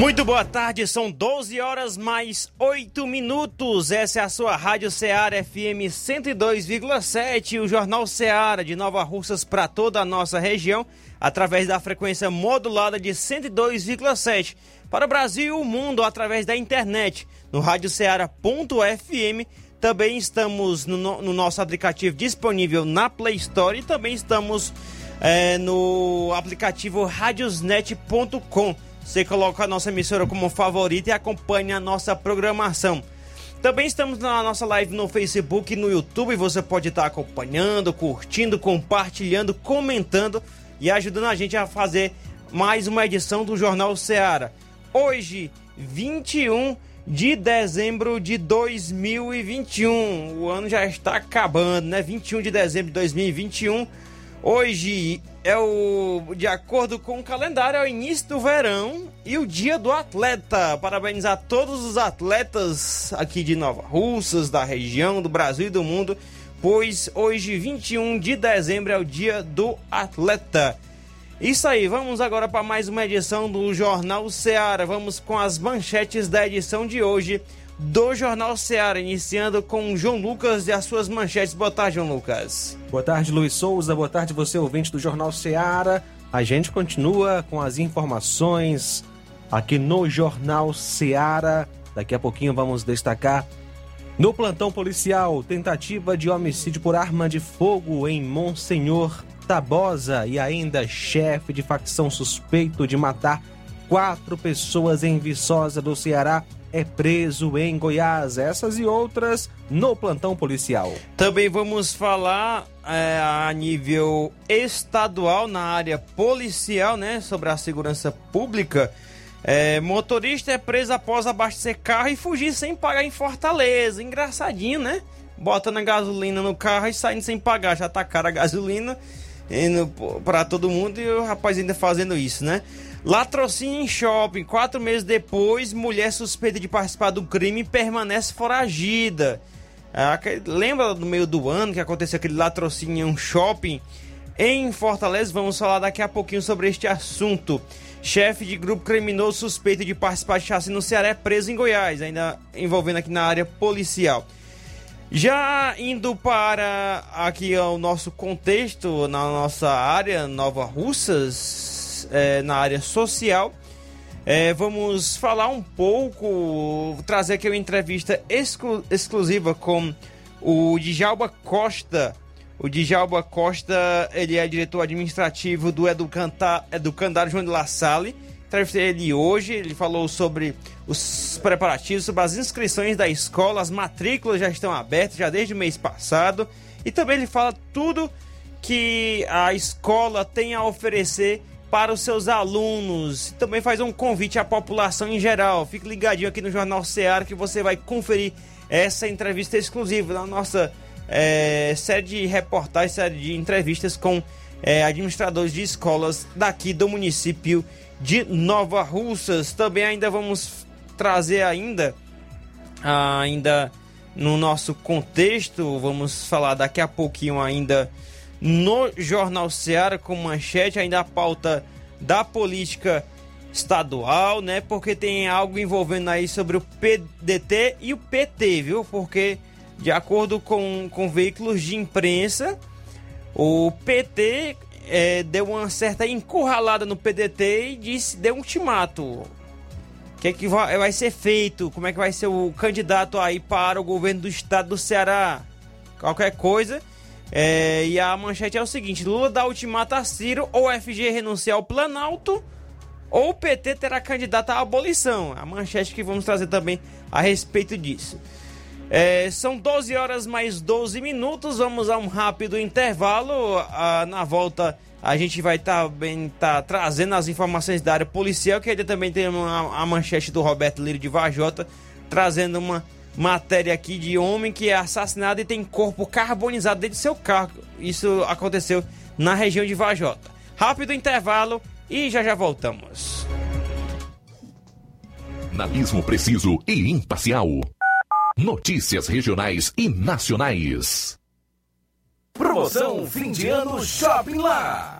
Muito boa tarde, são 12 horas mais 8 minutos. Essa é a sua Rádio Ceará FM 102,7, o Jornal Ceará de Nova Russas para toda a nossa região, através da frequência modulada de 102,7. Para o Brasil e o mundo, através da internet, no radioceara.fm. Também estamos no, no, nosso aplicativo disponível na Play Store e também estamos é, no aplicativo radiosnet.com. Você coloca a nossa emissora como favorita e acompanha a nossa programação. Também estamos na nossa live no Facebook e no YouTube. Você pode estar acompanhando, curtindo, compartilhando, comentando e ajudando a gente a fazer mais uma edição do Jornal Seara. Hoje, 21 de dezembro de 2021. O ano já está acabando, né? 21 de dezembro de 2021. Hoje é o, de acordo com o calendário, é o início do verão e o dia do atleta. Parabenizar todos os atletas aqui de Nova Russas, da região, do Brasil e do mundo, pois hoje, 21 de dezembro, é o dia do atleta. Isso aí, vamos agora para mais uma edição do Jornal Seara. Vamos com as manchetes da edição de hoje do Jornal Seara, iniciando com João Lucas e as suas manchetes. Boa tarde, João Lucas. Boa tarde, Luiz Souza. Boa tarde, você ouvinte do Jornal Seara. A gente continua com as informações aqui no Jornal Seara. Daqui a pouquinho vamos destacar no plantão policial, tentativa de homicídio por arma de fogo em Monsenhor Tabosa e ainda chefe de facção suspeito de matar quatro pessoas em Viçosa do Ceará é preso em Goiás. Essas e outras no plantão policial. Também vamos falar é, a nível estadual na área policial, né, sobre a segurança pública. É, motorista é preso após abastecer carro e fugir sem pagar em Fortaleza. Engraçadinho, né? Botando a gasolina no carro e saindo sem pagar. Já tá cara a gasolina para todo mundo e o rapaz ainda fazendo isso, né? Latrocínio em shopping. Quatro meses depois, mulher suspeita de participar do crime permanece foragida. Ah, lembra do meio do ano que aconteceu aquele latrocínio em um shopping em Fortaleza? Vamos falar daqui a pouquinho sobre este assunto. Chefe de grupo criminoso suspeito de participar de chacina no Ceará é preso em Goiás, ainda envolvendo aqui na área policial. Já indo para aqui o nosso contexto, na nossa área Nova Russas, é, na área social. É, vamos falar um pouco, trazer aqui uma entrevista exclu exclusiva com o Djalba Costa. O Djalba Costa, ele é diretor administrativo do Educandário João de La Salle. Entrevistei ele hoje, ele falou sobre os preparativos, sobre as inscrições da escola, as matrículas já estão abertas, já desde o mês passado. E também ele fala tudo que a escola tem a oferecer para os seus alunos. Também faz um convite à população em geral. Fique ligadinho aqui no Jornal Ceará que você vai conferir essa entrevista exclusiva na nossa é, série de reportagens, série de entrevistas com é, administradores de escolas daqui do município de Nova Russas. Também ainda vamos trazer ainda ainda no nosso contexto, vamos falar daqui a pouquinho ainda no Jornal Seara com manchete, ainda a pauta da política estadual, né? Porque tem algo envolvendo aí sobre o PDT e o PT, viu? Porque, de acordo com, com veículos de imprensa, o PT é, deu uma certa encurralada no PDT e disse, deu um ultimato. O que, é que vai, vai ser feito? Como é que vai ser o candidato aí para o governo do estado do Ceará? Qualquer coisa é, e a manchete é o seguinte: Lula dá ultimato a Ciro ou FG renunciar ao Planalto ou o PT terá candidato à abolição. A manchete que vamos trazer também a respeito disso. É, são 12 horas mais 12 minutos. Vamos a um rápido intervalo. Ah, na volta a gente vai estar tá, tá trazendo as informações da área policial, que ainda também tem uma, a manchete do Roberto Lírio de Vajota, trazendo uma matéria aqui de homem que é assassinado e tem corpo carbonizado dentro de seu carro. Isso aconteceu na região de Vajota. Rápido intervalo e já já voltamos. Analismo preciso e imparcial. Notícias regionais e nacionais. Promoção fim de ano Shopping Lá.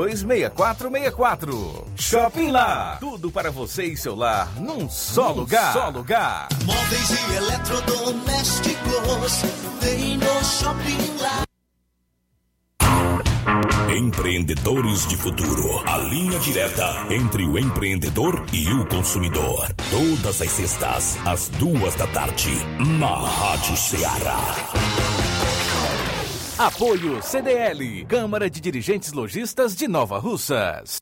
6464. Shopping Lá. Tudo para você e seu lar num só num lugar. Só lugar. Móveis e eletrodomésticos. Vem no Shopping Lá. Empreendedores de Futuro. A linha direta entre o empreendedor e o consumidor. Todas as sextas, às duas da tarde, na Rádio Ceará. Apoio CDL, Câmara de Dirigentes Logistas de Nova Russas.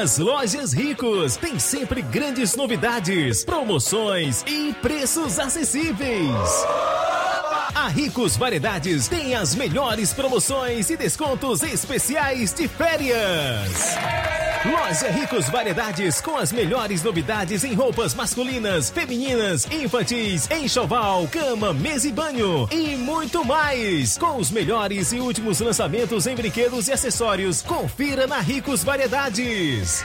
As lojas Ricos têm sempre grandes novidades, promoções e preços acessíveis. A Ricos Variedades tem as melhores promoções e descontos especiais de férias. Loja Ricos Variedades com as melhores novidades em roupas masculinas, femininas, infantis, enxoval, cama, mesa e banho e muito mais. Com os melhores e últimos lançamentos em brinquedos e acessórios, confira na Ricos Variedades.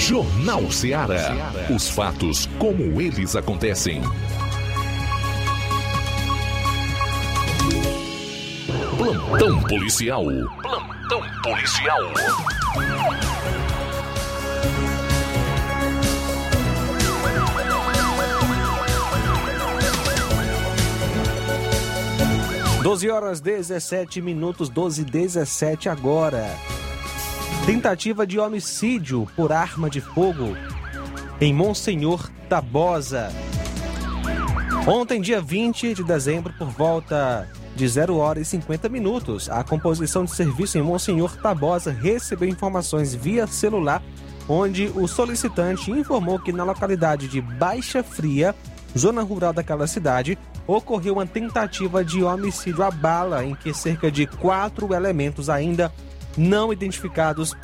Jornal Ceará. Os fatos como eles acontecem. Plantão policial. Plantão policial. Doze horas 17 minutos, 12 e 17 agora. Tentativa de homicídio por arma de fogo em Monsenhor Tabosa. Ontem, dia 20 de dezembro, por volta de 0 horas e 50 minutos, a composição de serviço em Monsenhor Tabosa recebeu informações via celular, onde o solicitante informou que na localidade de Baixa Fria, zona rural daquela cidade, ocorreu uma tentativa de homicídio à bala, em que cerca de quatro elementos ainda não identificados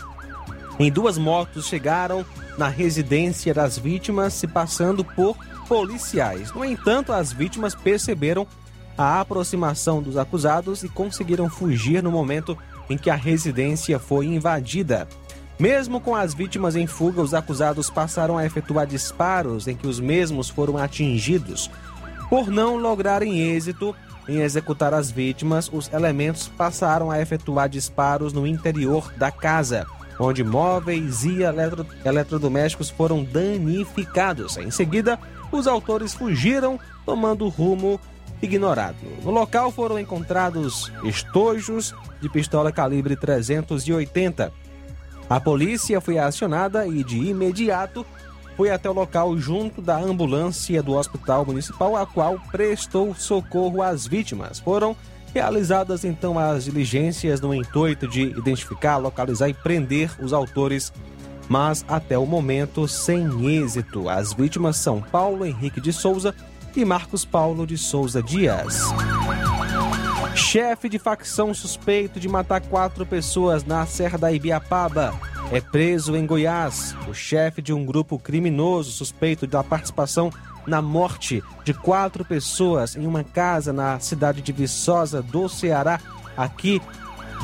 em duas motos chegaram na residência das vítimas, se passando por policiais. No entanto, as vítimas perceberam a aproximação dos acusados e conseguiram fugir no momento em que a residência foi invadida. Mesmo com as vítimas em fuga, os acusados passaram a efetuar disparos em que os mesmos foram atingidos. Por não lograrem êxito em executar as vítimas, os elementos passaram a efetuar disparos no interior da casa, onde móveis e eletro eletrodomésticos foram danificados. Em seguida, os autores fugiram, tomando rumo ignorado. No local foram encontrados estojos de pistola calibre 380. A polícia foi acionada e, de imediato, foi até o local junto da ambulância do Hospital Municipal, a qual prestou socorro às vítimas. Foram realizadas então as diligências no intuito de identificar, localizar e prender os autores, mas até o momento sem êxito. As vítimas são Paulo Henrique de Souza e Marcos Paulo de Souza Dias. Chefe de facção suspeito de matar quatro pessoas na Serra da Ibiapaba é preso em Goiás. O chefe de um grupo criminoso suspeito da participação na morte de quatro pessoas em uma casa na cidade de Viçosa do Ceará, aqui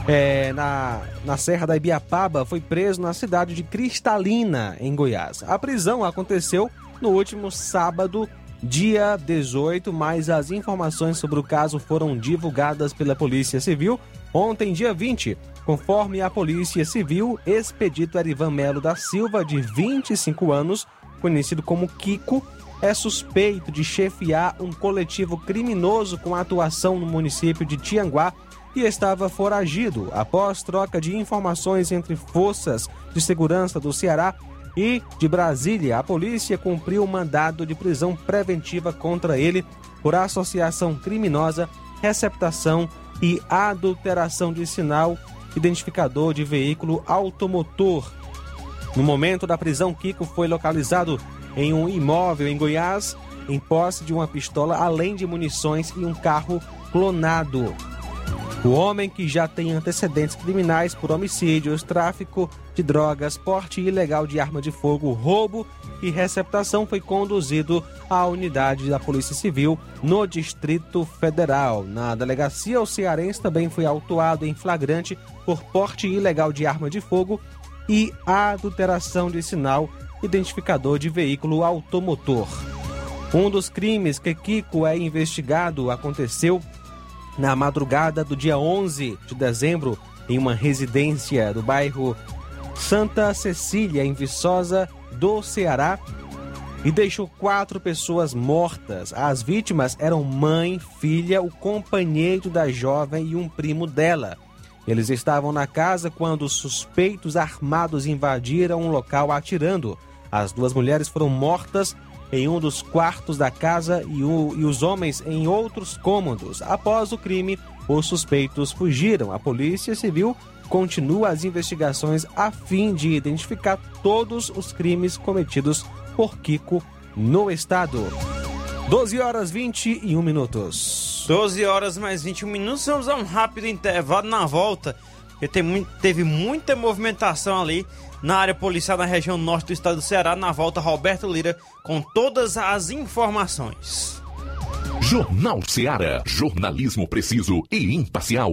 é, na, na Serra da Ibiapaba, foi preso na cidade de Cristalina, em Goiás. A prisão aconteceu no último sábado, dia 18, mas as informações sobre o caso foram divulgadas pela Polícia Civil ontem, dia 20. Conforme a Polícia Civil, Expedito Erivan Melo da Silva, de 25 anos, conhecido como Kiko, é suspeito de chefiar um coletivo criminoso com atuação no município de Tianguá e estava foragido após troca de informações entre forças de segurança do Ceará e de Brasília. A polícia cumpriu o mandado de prisão preventiva contra ele por associação criminosa, receptação e adulteração de sinal identificador de veículo automotor. No momento da prisão, Kiko foi localizado em um imóvel em Goiás, em posse de uma pistola, além de munições e um carro clonado. O homem, que já tem antecedentes criminais por homicídios, tráfico de drogas, porte ilegal de arma de fogo, roubo e receptação, foi conduzido à unidade da Polícia Civil no Distrito Federal. Na delegacia, o cearense também foi autuado em flagrante por porte ilegal de arma de fogo e adulteração de sinal identificador de veículo automotor. Um dos crimes que Kiko é investigado aconteceu na madrugada do dia 11 de dezembro em uma residência do bairro Santa Cecília, em Viçosa do Ceará, e deixou quatro pessoas mortas. As vítimas eram mãe, filha, o companheiro da jovem e um primo dela. Eles estavam na casa quando suspeitos armados invadiram o local atirando. As duas mulheres foram mortas em um dos quartos da casa e, o, e, os homens em outros cômodos. Após o crime, os suspeitos fugiram. A Polícia Civil continua as investigações a fim de identificar todos os crimes cometidos por Kiko no estado. 12 horas 21 minutos. 12 horas mais 21 minutos. Vamos a um rápido intervalo na volta. Porque teve muita movimentação ali na área policial na região norte do estado do Ceará. Na volta, Roberto Lira com todas as informações. Jornal Ceará. Jornalismo preciso e imparcial.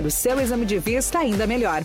do seu exame de vista ainda melhor.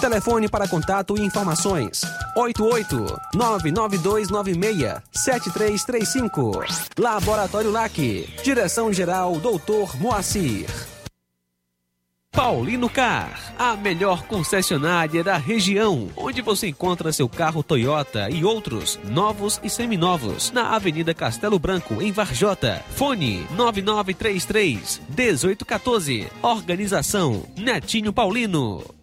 Telefone para contato e informações: 88-99296-7335. Laboratório LAC. Direção-Geral Dr. Moacir. Paulino Car, a melhor concessionária da região, onde você encontra seu carro Toyota e outros novos e seminovos, na Avenida Castelo Branco, em Varjota. Fone 9933 1814. Organização Netinho Paulino.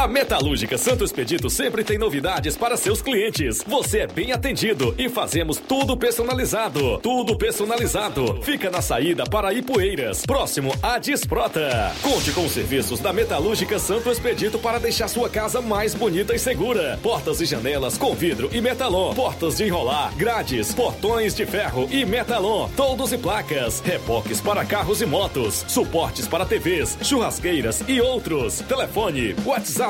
A Metalúrgica Santo Expedito sempre tem novidades para seus clientes. Você é bem atendido e fazemos tudo personalizado. Tudo personalizado. Fica na saída para Ipueiras, próximo à Desprota. Conte com os serviços da Metalúrgica Santo Expedito para deixar sua casa mais bonita e segura. Portas e janelas com vidro e metalon. Portas de enrolar, grades, portões de ferro e metalon. Toldos e placas. Reboques para carros e motos. Suportes para TVs, churrasqueiras e outros. Telefone, WhatsApp.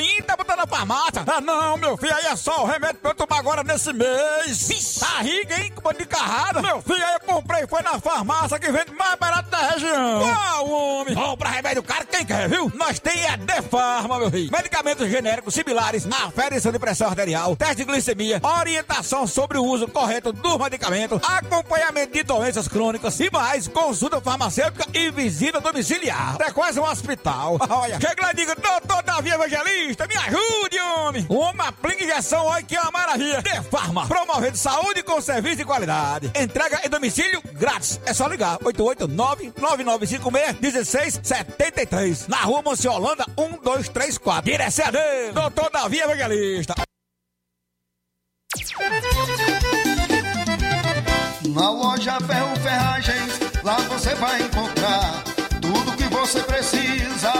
indo, tá botando na farmácia. Ah, não, meu filho, aí é só o remédio pra eu tomar agora nesse mês. Tá riga, hein, com de carrada. Meu filho, aí eu comprei, foi na farmácia que vende mais barato da região. Uau, homem. Compra remédio caro quem quer, viu? Nós tem a Defarma, meu filho. Medicamentos genéricos similares, aferição de pressão arterial, teste de glicemia, orientação sobre o uso correto do medicamento, acompanhamento de doenças crônicas e mais, consulta farmacêutica e visita domiciliar. É quase um hospital. Olha, chega lá e diga, doutor Davi Evangelista, me ajude, homem. Uma aplica injeção, olha que é uma maravilha. De Farma, promovendo saúde com serviço de qualidade. Entrega em domicílio grátis. É só ligar, 889-9956-1673. Na rua Monsiolanda, 1234. Direção a Deus, doutor Davi Evangelista. Na loja Ferro Ferragens, lá você vai encontrar tudo que você precisa,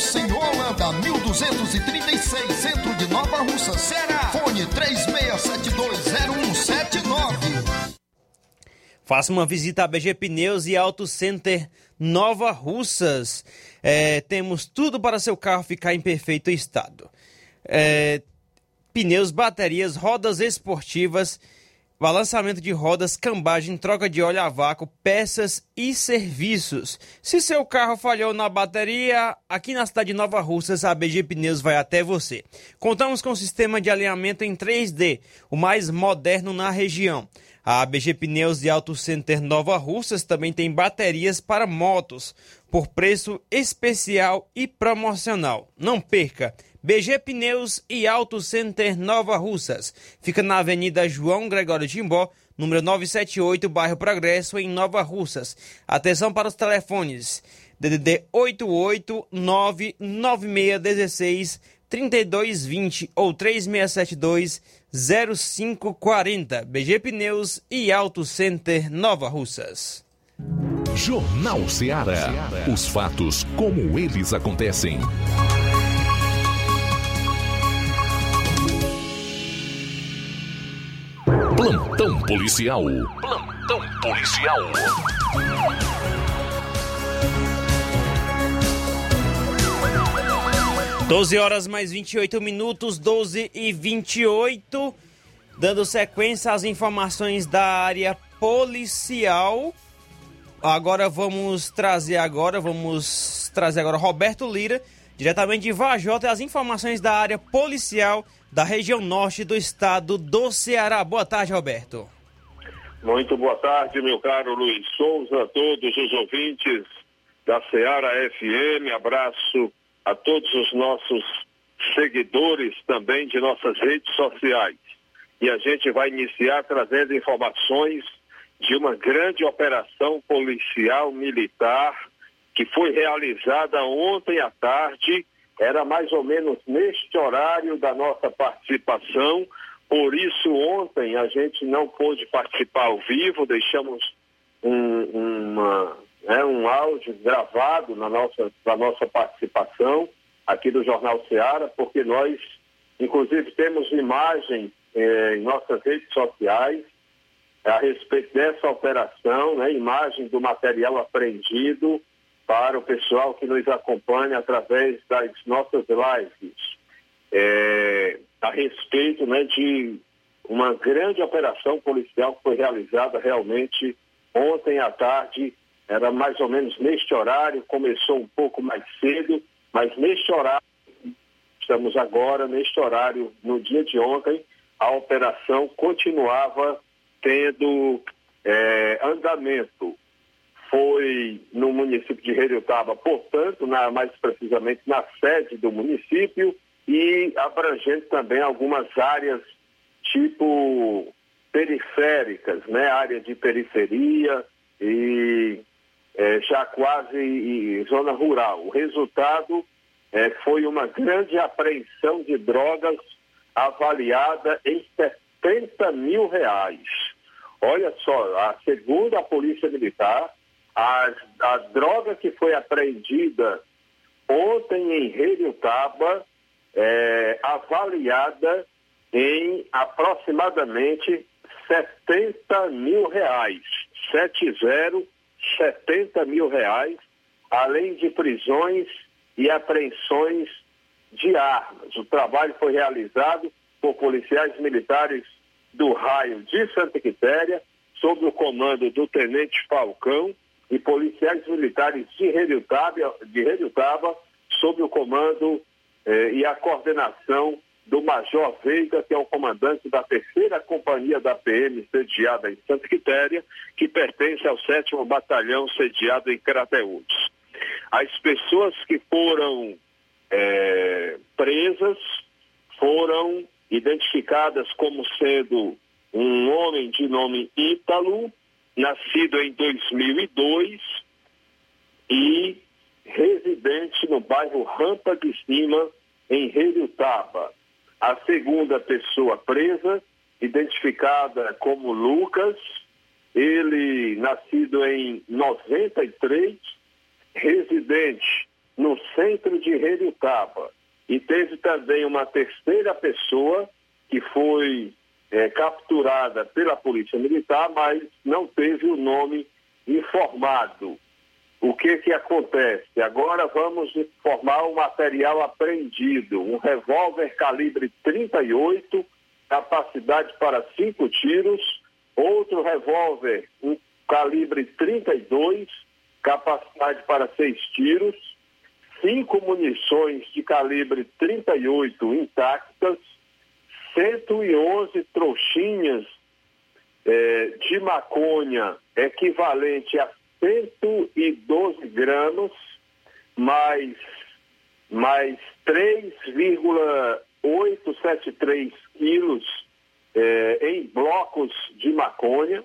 Rua Monsenhor Holanda, 1236, centro de Nova Russa, Ceará. Fone 36720179. Faça uma visita a BG Pneus e Auto Center Nova Russas. É, temos tudo para seu carro ficar em perfeito estado. É, pneus, baterias, rodas esportivas, balançamento de rodas, cambagem, troca de óleo a vácuo, peças e serviços. Se seu carro falhou na bateria, aqui na cidade de Nova Russas, a BG Pneus vai até você. Contamos com um sistema de alinhamento em 3D, o mais moderno na região. A BG Pneus e Auto Center Nova Russas também tem baterias para motos, por preço especial e promocional. Não perca! BG Pneus e Auto Center Nova Russas. Fica na Avenida João Gregório Timbó, número 978, bairro Progresso, em Nova Russas. Atenção para os telefones. DDD 8899616 3220 ou 3672 0540. BG Pneus e Auto Center Nova Russas. Jornal Ceará. Os fatos como eles acontecem. Plantão policial. Plantão policial. 12 horas mais 28 minutos, 12 e 28. Dando sequência às informações da área policial. Agora vamos trazer agora, vamos trazer agora Roberto Lira, diretamente de Vajota, as informações da área policial da região norte do estado do Ceará. Boa tarde, Roberto. Muito boa tarde, meu caro Luiz Souza, a todos os ouvintes da Ceará FM. Abraço a todos os nossos seguidores também de nossas redes sociais. E a gente vai iniciar trazendo informações de uma grande operação policial militar que foi realizada ontem à tarde. Era mais ou menos neste horário da nossa participação. Por isso, ontem a gente não pôde participar ao vivo, deixamos um, uma, né, um áudio gravado na nossa, na nossa participação aqui do Jornal Seara, porque nós, inclusive, temos imagens eh, em nossas redes sociais a respeito dessa operação, né, imagem do material apreendido para o pessoal que nos acompanha através das nossas lives, é, a respeito né, de uma grande operação policial que foi realizada realmente ontem à tarde era mais ou menos neste horário, começou um pouco mais cedo, mas neste horário, estamos agora, neste horário, no dia de ontem, a operação continuava tendo é, andamento. Foi no município de Heriotaba, portanto, na, mais precisamente na sede do município, e abrangendo também algumas áreas tipo periféricas, né? Área de periferia e é, já quase em zona rural. O resultado é, foi uma grande apreensão de drogas avaliada em 70 mil reais. Olha só, a segunda a Polícia Militar, a, droga que foi apreendida ontem em Heliotaba é avaliada em aproximadamente 70 mil reais. 70 70 mil reais, além de prisões e apreensões de armas. O trabalho foi realizado por policiais militares do raio de Santa Quitéria, sob o comando do Tenente Falcão, e policiais militares de Redutaba, de Redutaba sob o comando eh, e a coordenação do Major Veiga, que é o comandante da terceira companhia da PM sediada em Santa Quitéria, que pertence ao sétimo batalhão sediado em Crateús. As pessoas que foram é, presas foram identificadas como sendo um homem de nome Ítalo, nascido em 2002 e residente no bairro Rampa de Cima, em Redutaba. A segunda pessoa presa, identificada como Lucas, ele nascido em 93, residente no centro de Redutaba. E teve também uma terceira pessoa que foi é, capturada pela Polícia Militar, mas não teve o nome informado. O que que acontece? Agora vamos informar o material apreendido, um revólver calibre 38, capacidade para cinco tiros, outro revólver, um calibre 32, capacidade para seis tiros, cinco munições de calibre 38 intactas, 111 trouxinhas eh, de maconha equivalente a 112 gramas, mais mais 3,873 quilos eh, em blocos de maconha.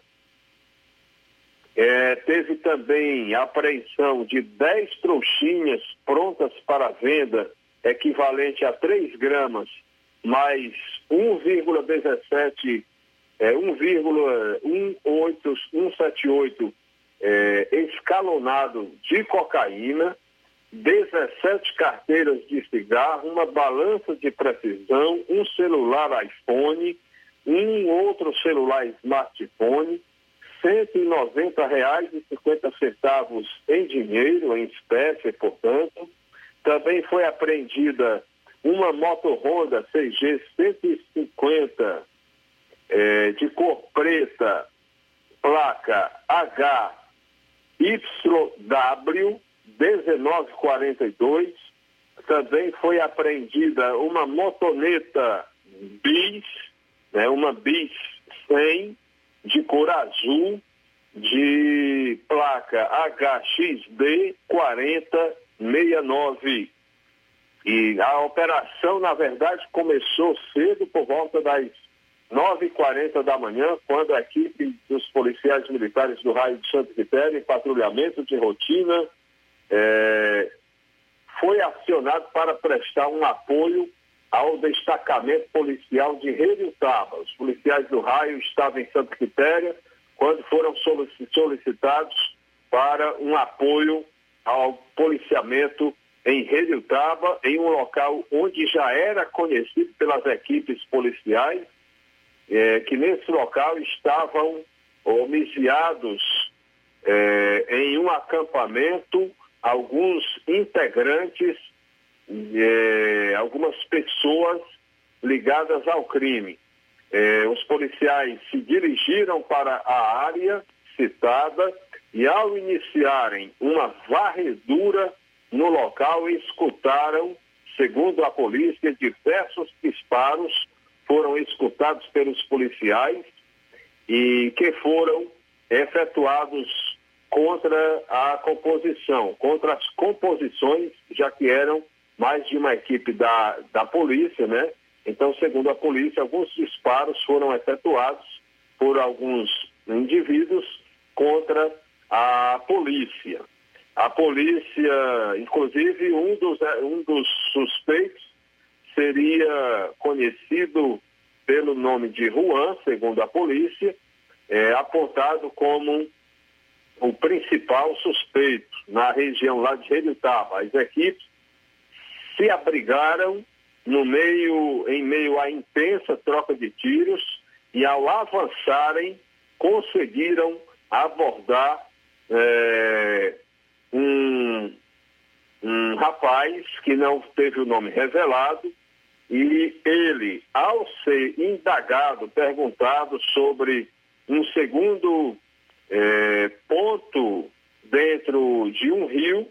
Eh, teve também a apreensão de 10 trouxinhas prontas para venda, equivalente a 3 gramas, mais 1,17, é, 1,178 é, escalonado de cocaína, 17 carteiras de cigarro, uma balança de precisão, um celular iPhone, um outro celular smartphone, R$ 190,50 em dinheiro, em espécie, portanto. Também foi apreendida uma moto Honda CG 150 é, de cor preta, placa HYW 1942. Também foi apreendida uma motoneta bis, né, uma bis 100 de cor azul, de placa HXD 4069. E a operação, na verdade, começou cedo por volta das 9h40 da manhã, quando a equipe dos policiais militares do raio de Santo Quitério, em patrulhamento de rotina, é, foi acionado para prestar um apoio ao destacamento policial de Redutaba. Os policiais do raio estavam em Santo Quitéria quando foram solicitados para um apoio ao policiamento em Redutaba, em um local onde já era conhecido pelas equipes policiais, é, que nesse local estavam homiciados é, em um acampamento alguns integrantes, é, algumas pessoas ligadas ao crime. É, os policiais se dirigiram para a área citada e, ao iniciarem uma varredura no local, escutaram, segundo a polícia, diversos disparos foram escutados pelos policiais e que foram efetuados contra a composição, contra as composições, já que eram mais de uma equipe da, da polícia, né? Então, segundo a polícia, alguns disparos foram efetuados por alguns indivíduos contra a polícia. A polícia, inclusive, um dos, um dos suspeitos seria conhecido pelo nome de Juan, segundo a polícia, é, apontado como o principal suspeito na região lá de Redutaba. As equipes se abrigaram no meio, em meio à intensa troca de tiros e ao avançarem conseguiram abordar é, um, um rapaz que não teve o nome revelado e ele, ao ser indagado, perguntado sobre um segundo é, ponto dentro de um rio,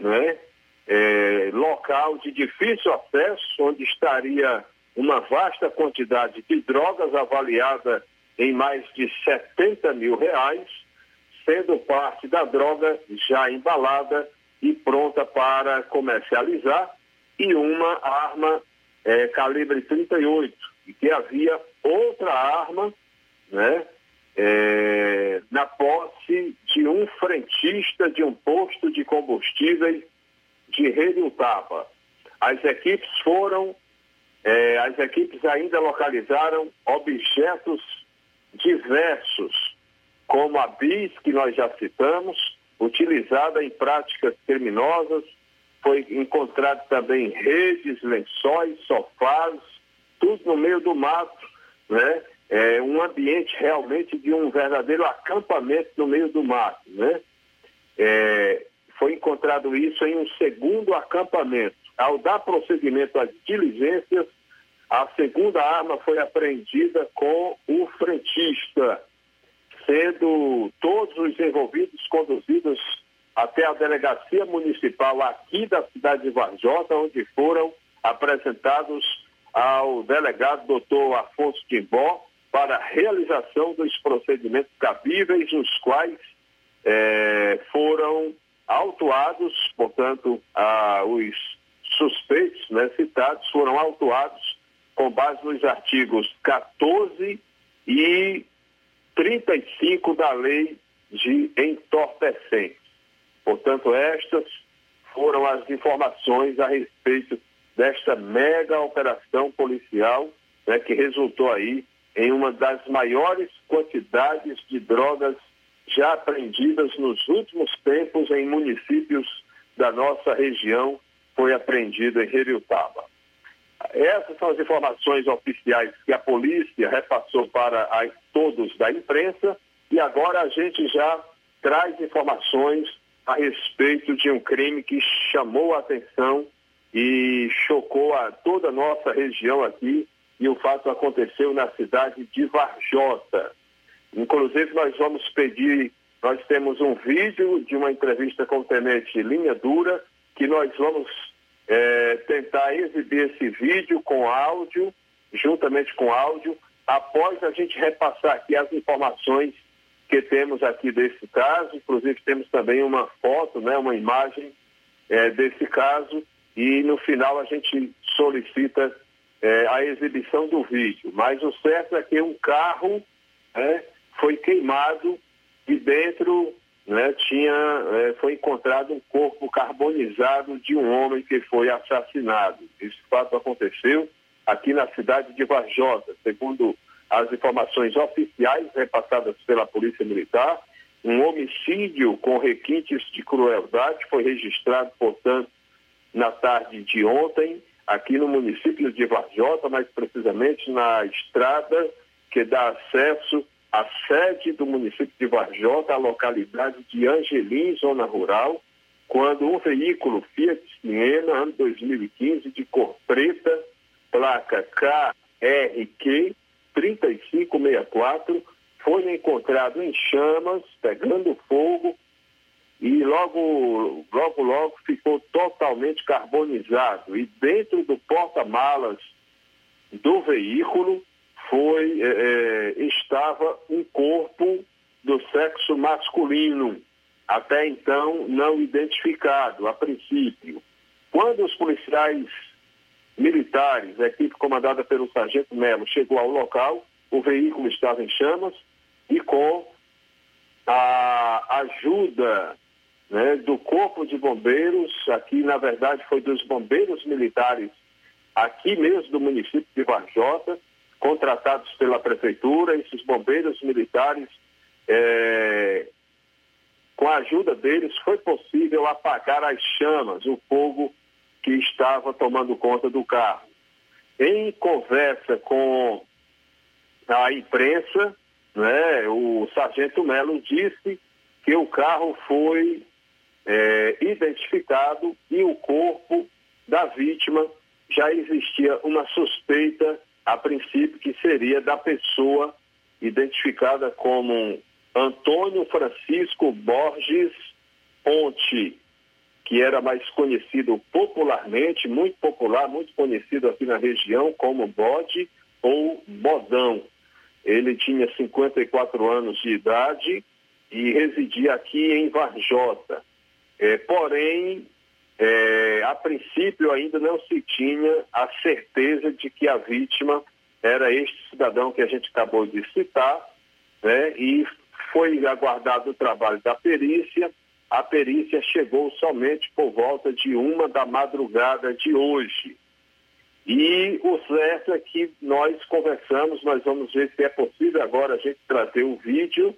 né, é, local de difícil acesso, onde estaria uma vasta quantidade de drogas avaliada em mais de 70 mil reais, sendo parte da droga já embalada e pronta para comercializar, e uma arma é, calibre 38, e que havia outra arma, né, é, na posse de um frentista de um posto de combustíveis de Redutaba. As equipes foram, é, as equipes ainda localizaram objetos diversos, como a bis, que nós já citamos, utilizada em práticas criminosas, foi encontrado também redes, lençóis, sofás, tudo no meio do mato, né? É um ambiente realmente de um verdadeiro acampamento no meio do mato, né? É, foi encontrado isso em um segundo acampamento. Ao dar prosseguimento às diligências, a segunda arma foi apreendida com o frentista, sendo todos os envolvidos conduzidos até a delegacia municipal aqui da cidade de Varjota, onde foram apresentados ao delegado doutor Afonso Timbó para a realização dos procedimentos cabíveis, os quais é, foram autuados, portanto, os suspeitos né, citados foram autuados com base nos artigos 14 e 35 da lei de entorpecentes. Portanto, estas foram as informações a respeito desta mega operação policial né, que resultou aí em uma das maiores quantidades de drogas já apreendidas nos últimos tempos em municípios da nossa região, foi apreendido em Heriutaba. Essas são as informações oficiais que a polícia repassou para a, todos da imprensa e agora a gente já traz informações a respeito de um crime que chamou a atenção e chocou a toda a nossa região aqui e o fato aconteceu na cidade de Varjota. Inclusive nós vamos pedir, nós temos um vídeo de uma entrevista com o tenente Linha Dura que nós vamos é, tentar exibir esse vídeo com áudio, juntamente com áudio, após a gente repassar aqui as informações que temos aqui desse caso, inclusive temos também uma foto, né, uma imagem é, desse caso, e no final a gente solicita é, a exibição do vídeo. Mas o certo é que um carro né, foi queimado e dentro né, tinha, é, foi encontrado um corpo carbonizado de um homem que foi assassinado. Esse fato aconteceu aqui na cidade de Varjota, segundo as informações oficiais repassadas pela Polícia Militar. Um homicídio com requintes de crueldade foi registrado, portanto, na tarde de ontem, aqui no município de Varjota, mais precisamente na estrada que dá acesso a sede do município de Varjota, a localidade de Angelim, zona rural, quando um veículo Fiat Siena, ano 2015, de cor preta, placa KRQ 3564, foi encontrado em chamas, pegando fogo, e logo, logo, logo ficou totalmente carbonizado. E dentro do porta-malas do veículo foi é, é, estava um corpo do sexo masculino, até então não identificado a princípio. Quando os policiais militares, a equipe comandada pelo sargento Melo, chegou ao local, o veículo estava em chamas e com a ajuda né, do corpo de bombeiros, aqui na verdade foi dos bombeiros militares aqui mesmo do município de Varjota, contratados pela prefeitura, esses bombeiros militares, é, com a ajuda deles, foi possível apagar as chamas, o fogo que estava tomando conta do carro. Em conversa com a imprensa, né, o sargento Melo disse que o carro foi é, identificado e o corpo da vítima já existia uma suspeita a princípio, que seria da pessoa identificada como Antônio Francisco Borges Ponte, que era mais conhecido popularmente, muito popular, muito conhecido aqui na região como Bode ou Bodão. Ele tinha 54 anos de idade e residia aqui em Varjota. É, porém, é, a princípio ainda não se tinha a certeza de que a vítima era este cidadão que a gente acabou de citar, né? E foi aguardado o trabalho da perícia. A perícia chegou somente por volta de uma da madrugada de hoje. E o certo é que nós conversamos, nós vamos ver se é possível agora a gente trazer o vídeo,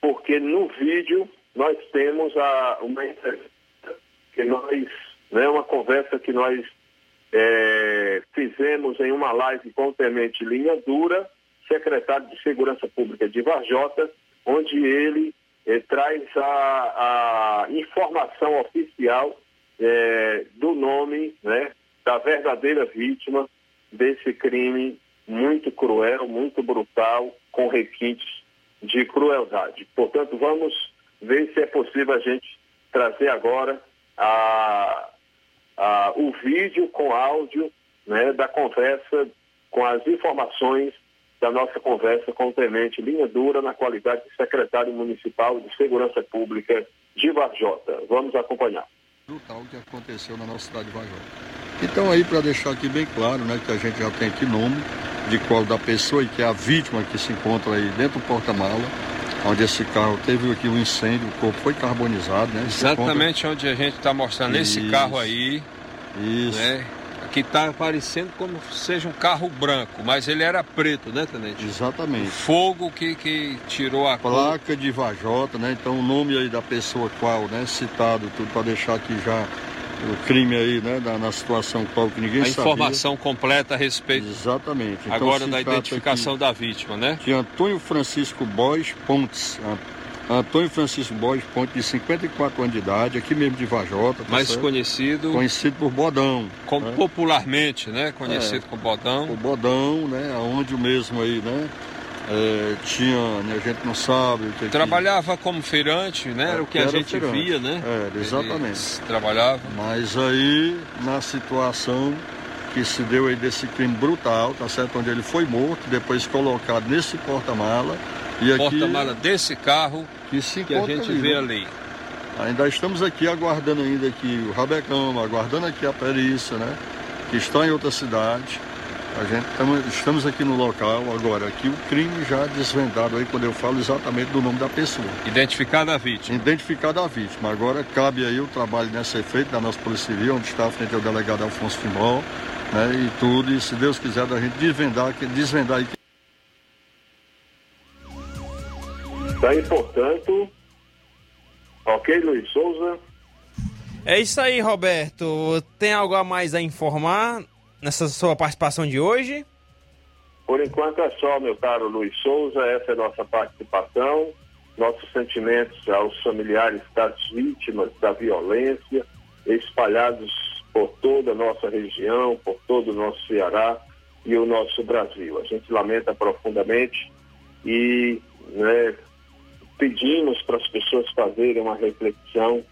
porque no vídeo nós temos a, uma entrevista que nós, né, uma conversa que nós é, fizemos em uma live com o Tenente Linha Dura, secretário de Segurança Pública de Varjota, onde ele é, traz a, a, informação oficial é, do nome né, da verdadeira vítima desse crime muito cruel, muito brutal, com requintes de crueldade. Portanto, vamos ver se é possível a gente trazer agora a, a, o vídeo com áudio né, da conversa, com as informações da nossa conversa com o tenente Linha Dura na qualidade de secretário municipal de Segurança Pública de Varjota. Vamos acompanhar. Brutal que aconteceu na nossa cidade de Varjota. Então aí para deixar aqui bem claro, né, que a gente já tem aqui nome de qual da pessoa e que é a vítima que se encontra aí dentro do porta-mala, onde esse carro teve aqui um incêndio, o corpo foi carbonizado, né? Se Exatamente onde a gente está mostrando esse Isso. carro aí. Isso. Né? Aqui está parecendo como seja um carro branco, mas ele era preto, né, Tenente? Exatamente. O fogo que, que tirou a cor. Placa de Vajota, né? Então o nome aí da pessoa qual, né? Citado, tudo para deixar aqui já o crime aí, né? Da, na situação qual que ninguém A sabia. informação completa a respeito Exatamente. Então, agora da identificação da vítima, né? De Antônio Francisco Bois Pontes. An- Antônio Francisco Bois Pontes, de 54 anos de idade, aqui mesmo de Vajota. tá Mais certo? conhecido Conhecido por Bodão. como né? popularmente, né? Conhecido É. como Bodão. O Bodão, né? Onde o mesmo aí, né? É, tinha, né, a gente não sabe o que que- Trabalhava como feirante, né? Era o que a Era gente feirante. via, né? É, exatamente. Eles trabalhava. Mas aí, na situação que se deu aí desse crime brutal, tá certo? Onde ele foi morto, depois colocado nesse porta-mala. Porta-mala desse carro que, se que a gente ali, vê né? ali. Ainda estamos aqui aguardando ainda aqui o Rabecão, aguardando aqui a perícia, né? Que está em outra cidade. A gente tamo- estamos aqui no local agora, aqui o crime já desvendado aí quando eu falo exatamente do nome da pessoa. Identificada a vítima. Identificada a vítima. Agora cabe aí o trabalho nessa efeito da nossa Polícia Civil, onde está frente o delegado Alfonso Timol, né? E tudo, e se Deus quiser, da gente desvendar, desvendar aí Daí, portanto, ok, Luiz Souza? É isso aí, Roberto. Tem algo a mais a informar nessa sua participação de hoje? Por enquanto é só, meu caro Luiz Souza, essa é a nossa participação. Nossos sentimentos aos familiares das vítimas da violência, espalhados por toda a nossa região, por todo o nosso Ceará e o nosso Brasil. A gente lamenta profundamente e né, pedimos para as pessoas fazerem uma reflexão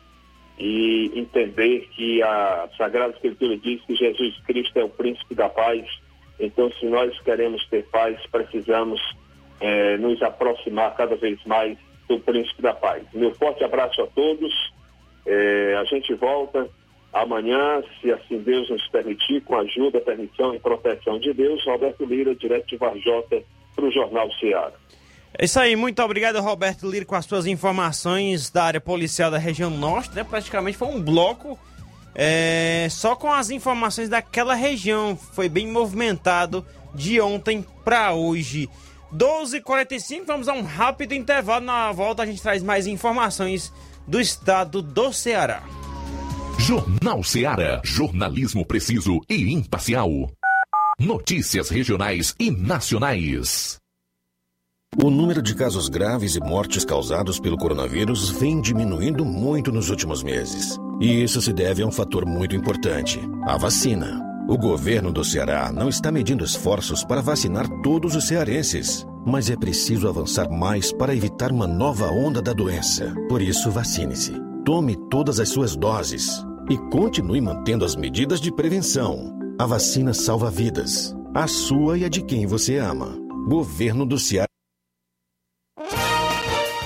e entender que a Sagrada Escritura diz que Jesus Cristo é o príncipe da paz. Então, se nós queremos ter paz, precisamos eh, nos aproximar cada vez mais do príncipe da paz. Meu forte abraço a todos. Eh, a gente volta amanhã, se assim Deus nos permitir, com a ajuda, permissão e proteção de Deus. Roberto Lira, direto de Varjota, para o Jornal Ceará. É isso aí, muito obrigado, Roberto Lira, com as suas informações da área policial da região norte, né? Praticamente foi um bloco é, só com as informações daquela região. Foi bem movimentado de ontem para hoje. 12h45, vamos a um rápido intervalo. Na volta a gente traz mais informações do estado do Ceará. Jornal Ceará, jornalismo preciso e imparcial. Notícias regionais e nacionais. O número de casos graves e mortes causados pelo coronavírus vem diminuindo muito nos últimos meses. E isso se deve a um fator muito importante: a vacina. O governo do Ceará não está medindo esforços para vacinar todos os cearenses, mas é preciso avançar mais para evitar uma nova onda da doença. Por isso, vacine-se. Tome todas as suas doses e continue mantendo as medidas de prevenção. A vacina salva vidas, a sua e a de quem você ama. Governo do Ceará.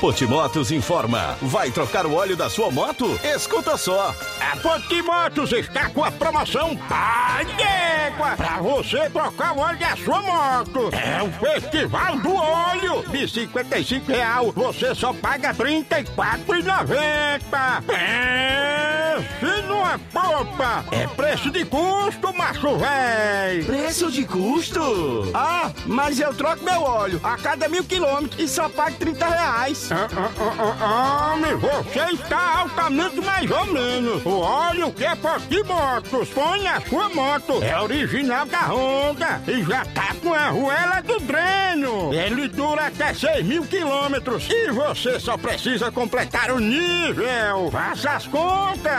Potimotos informa. Vai trocar o óleo da sua moto? Escuta só. A Potimotos está com a promoção Pai d'Égua para você trocar o óleo da sua moto. É o Festival do Óleo. De R$ 55 real, você só paga R$ 34,90. Pense numa popa. É preço de custo, macho véi. Preço de custo? Ah, mas eu troco meu óleo a cada mil quilômetros e só pago 30 reais. Ah, ah, ah, Homem, você está altamente mais ou menos. O óleo que é Potimotos põe na sua moto. É original da Honda e já tá com a arruela do dreno. Ele dura até 6 mil quilômetros e você só precisa completar o nível. Faça as contas.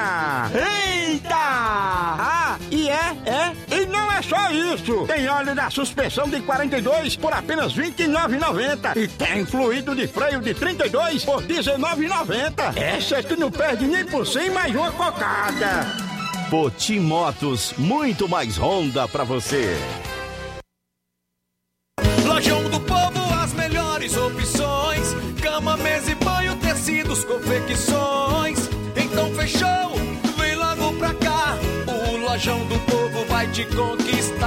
Eita! Ah, e é, é? E não é só isso. Tem óleo da suspensão de 42 por apenas R$ 29,90. E tem fluido de freio de 32 por R$ 19,90. Essa tu não perde nem por 100 mais uma cocada. Potimotos, muito mais Honda pra você. Lojão do Povo, as melhores opções: cama, mesa e banho, tecidos, confecções. Então fechou, vem logo pra cá. O Lojão do Povo vai te conquistar.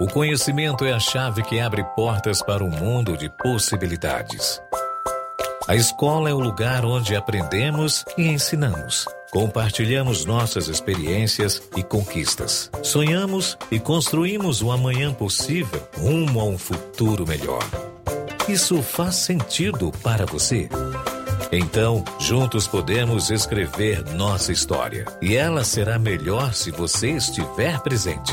O conhecimento é a chave que abre portas para um mundo de possibilidades. A escola é o lugar onde aprendemos e ensinamos. Compartilhamos nossas experiências e conquistas. Sonhamos e construímos um amanhã possível rumo a um futuro melhor. Isso faz sentido para você? Então, juntos podemos escrever nossa história. E ela será melhor se você estiver presente.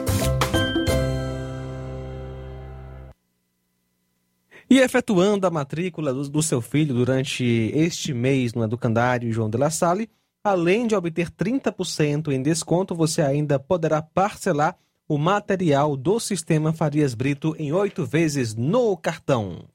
E efetuando a matrícula do, do, seu filho durante este mês no Educandário João de La Salle, além de obter 30% em desconto, você ainda poderá parcelar o material do sistema Farias Brito em oito vezes no cartão.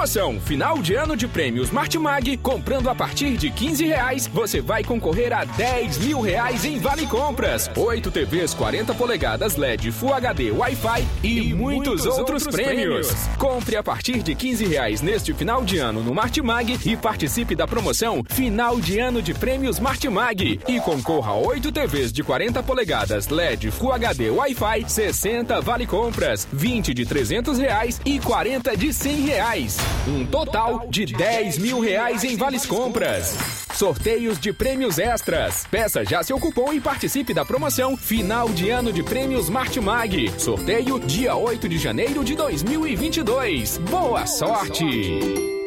Promoção Final de Ano de Prêmios Martimag, comprando a partir de 15 reais, você vai concorrer a 10 mil reais em Vale Compras, 8 TVs 40 polegadas LED Full HD Wi-Fi e, e muitos, muitos, outros, outros prêmios. prêmios. Compre a partir de 15 reais neste final de ano no Martimag e participe da promoção Final de Ano de Prêmios Martimag e concorra a 8 TVs de 40 polegadas LED Full HD Wi-Fi, 60 Vale Compras, 20 de 300 reais e 40 de 100 reais reais. Um total de 10 mil reais em vales compras. Sorteios de prêmios extras. Peça já seu cupom e participe da promoção Final de Ano de Prêmios Martimag. Sorteio dia 8 de janeiro de 2022. Boa sorte!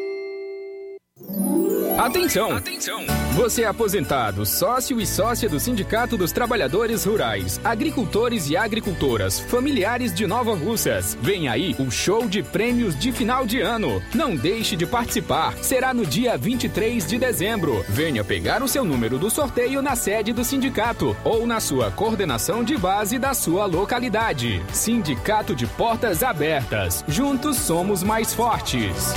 Atenção! Atenção! Você é aposentado, sócio e sócia do Sindicato dos Trabalhadores Rurais, Agricultores e Agricultoras, familiares de Nova Russas. Vem aí o show de prêmios de final de ano. Não deixe de participar. Será no dia 23 de dezembro. Venha pegar o seu número do sorteio na sede do sindicato ou na sua coordenação de base da sua localidade. Sindicato de Portas Abertas. Juntos somos mais fortes.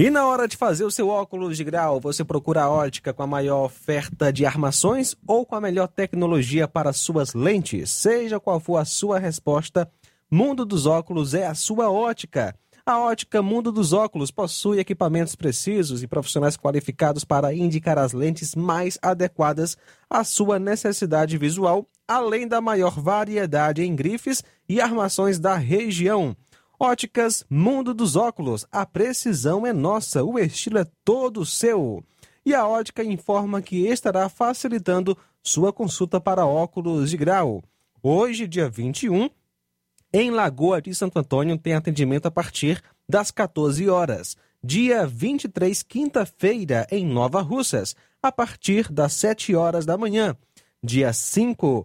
E na hora de fazer o seu óculos de grau, você procura a ótica com a maior oferta de armações ou com a melhor tecnologia para suas lentes? Seja qual for a sua resposta, Mundo dos Óculos é a sua ótica. A ótica Mundo dos Óculos possui equipamentos precisos e profissionais qualificados para indicar as lentes mais adequadas à sua necessidade visual, além da maior variedade em grifes e armações da região. Óticas Mundo dos Óculos, a precisão é nossa, o estilo é todo seu. E a ótica informa que estará facilitando sua consulta para óculos de grau. Hoje, dia 21, em Lagoa de Santo Antônio tem atendimento a partir das 14 horas. Dia 23, quinta-feira, em Nova Russas, a partir das 7 horas da manhã. Dia 5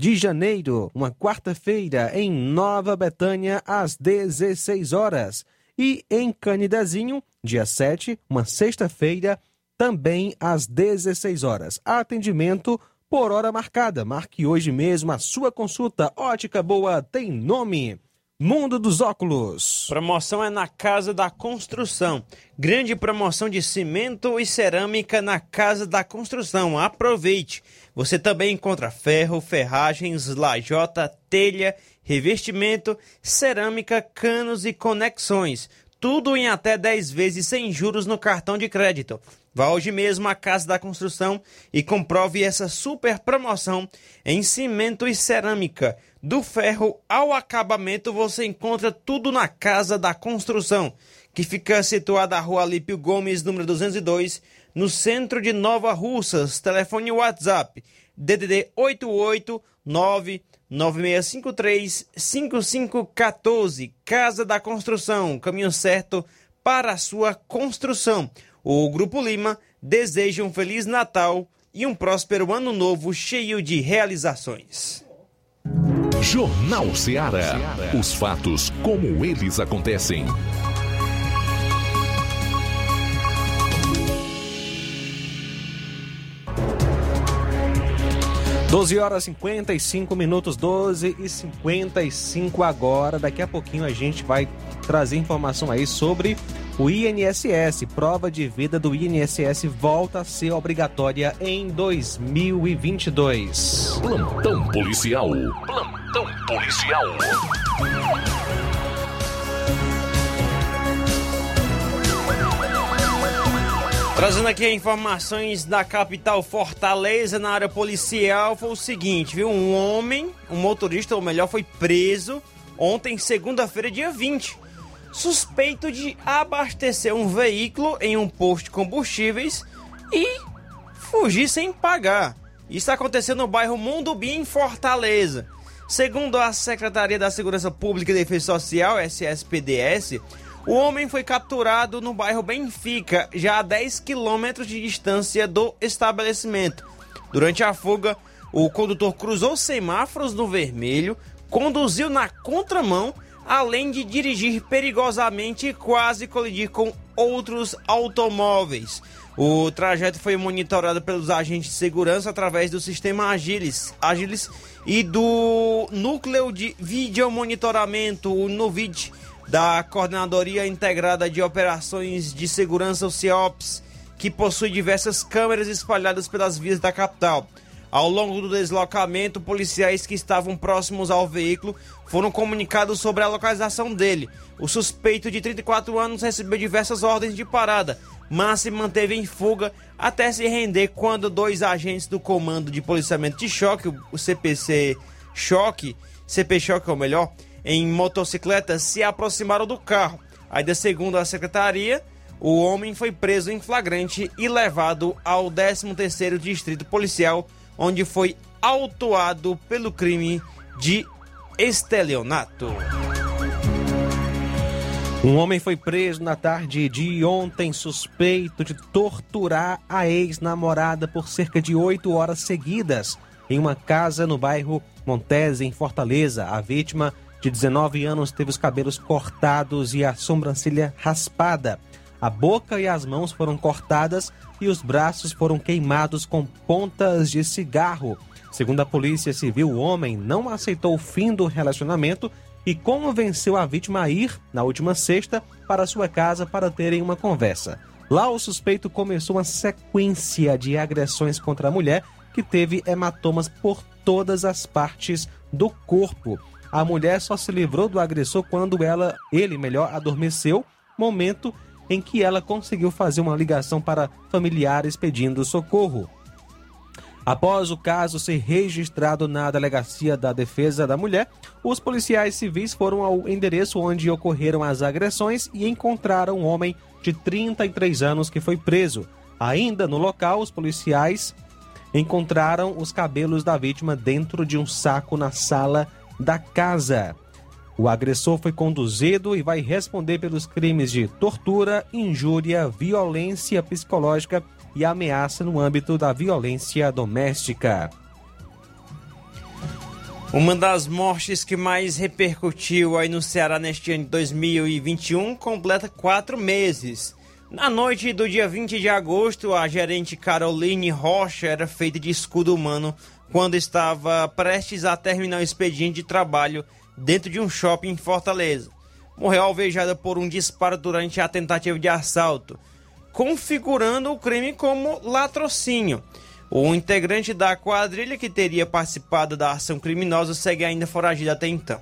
de janeiro, uma quarta-feira, em Nova Betânia, às 16 horas. E em Canidezinho, dia 7, uma sexta-feira, também às 16 horas. Atendimento por hora marcada. Marque hoje mesmo a sua consulta. Ótica Boa tem nome. Mundo dos Óculos. Promoção é na Casa da Construção. Grande promoção de cimento e cerâmica na Casa da Construção. Aproveite! Você também encontra ferro, ferragens, lajota, telha, revestimento, cerâmica, canos e conexões. Tudo em até 10 vezes sem juros no cartão de crédito. Vá hoje mesmo à Casa da Construção e comprove essa super promoção em cimento e cerâmica. Do ferro ao acabamento você encontra tudo na Casa da Construção, que fica situada na Rua Alípio Gomes, número 202, no centro de Nova Russas. Telefone WhatsApp DDD 889 9653 5514. Casa da Construção, caminho certo para a sua construção. O Grupo Lima deseja um Feliz Natal e um próspero Ano Novo cheio de realizações. Jornal Ceará. Os fatos como eles acontecem. 12 horas 55 minutos, 12 e 55 agora. Daqui a pouquinho a gente vai trazer informação aí sobre o INSS. Prova de vida do INSS volta a ser obrigatória em 2022. Plantão policial. Plantão policial. Trazendo aqui informações da capital Fortaleza na área policial foi o seguinte, viu? Um homem, um motorista, ou melhor, foi preso ontem, segunda-feira, dia 20, suspeito de abastecer um veículo em um posto de combustíveis e fugir sem pagar. Isso aconteceu no bairro Mundubi, em Fortaleza. Segundo a Secretaria da Segurança Pública e Defesa Social, SSPDS, o homem foi capturado no bairro Benfica, já a 10 quilômetros de distância do estabelecimento. Durante a fuga, o condutor cruzou semáforos no vermelho, conduziu na contramão, além de dirigir perigosamente e quase colidir com outros automóveis. O trajeto foi monitorado pelos agentes de segurança através do sistema Agilis, Agilis e do núcleo de videomonitoramento, o NUVID, da Coordenadoria Integrada de Operações de Segurança, o CIOPS, que possui diversas câmeras espalhadas pelas vias da capital. Ao longo do deslocamento, policiais que estavam próximos ao veículo foram comunicados sobre a localização dele. O suspeito de 34 anos recebeu diversas ordens de parada, mas se manteve em fuga até se render quando dois agentes do Comando de Policiamento de Choque, o CPC Choque, CP Choque ou melhor, em motocicleta se aproximaram do carro. Ainda segundo a secretaria, o homem foi preso em flagrante e levado ao 13º Distrito Policial, onde foi autuado pelo crime de estelionato. Um homem foi preso na tarde de ontem suspeito de torturar a ex-namorada por cerca de oito horas seguidas em uma casa no bairro Montese, em Fortaleza. A vítima de 19 anos, teve os cabelos cortados e a sobrancelha raspada. A boca e as mãos foram cortadas e os braços foram queimados com pontas de cigarro. Segundo a Polícia Civil, o homem não aceitou o fim do relacionamento e convenceu a vítima a ir, na última sexta, para sua casa para terem uma conversa. Lá, o suspeito começou uma sequência de agressões contra a mulher, que teve hematomas por todas as partes do corpo. A mulher só se livrou do agressor quando ela, ele melhor, adormeceu, momento em que ela conseguiu fazer uma ligação para familiares pedindo socorro. Após o caso ser registrado na Delegacia da Defesa da Mulher, os policiais civis foram ao endereço onde ocorreram as agressões e encontraram um homem de 33 anos que foi preso. Ainda no local, os policiais encontraram os cabelos da vítima dentro de um saco na sala da casa. O agressor foi conduzido e vai responder pelos crimes de tortura, injúria, violência psicológica e ameaça no âmbito da violência doméstica. Uma das mortes que mais repercutiu aí no Ceará neste ano de 2021 completa quatro meses. Na noite do dia 20 de agosto, a gerente Caroline Rocha era feita de escudo humano quando estava prestes a terminar o expediente de trabalho dentro de um shopping em Fortaleza. Morreu alvejada por um disparo durante a tentativa de assalto, configurando o crime como latrocínio. O integrante da quadrilha que teria participado da ação criminosa segue ainda foragido até então.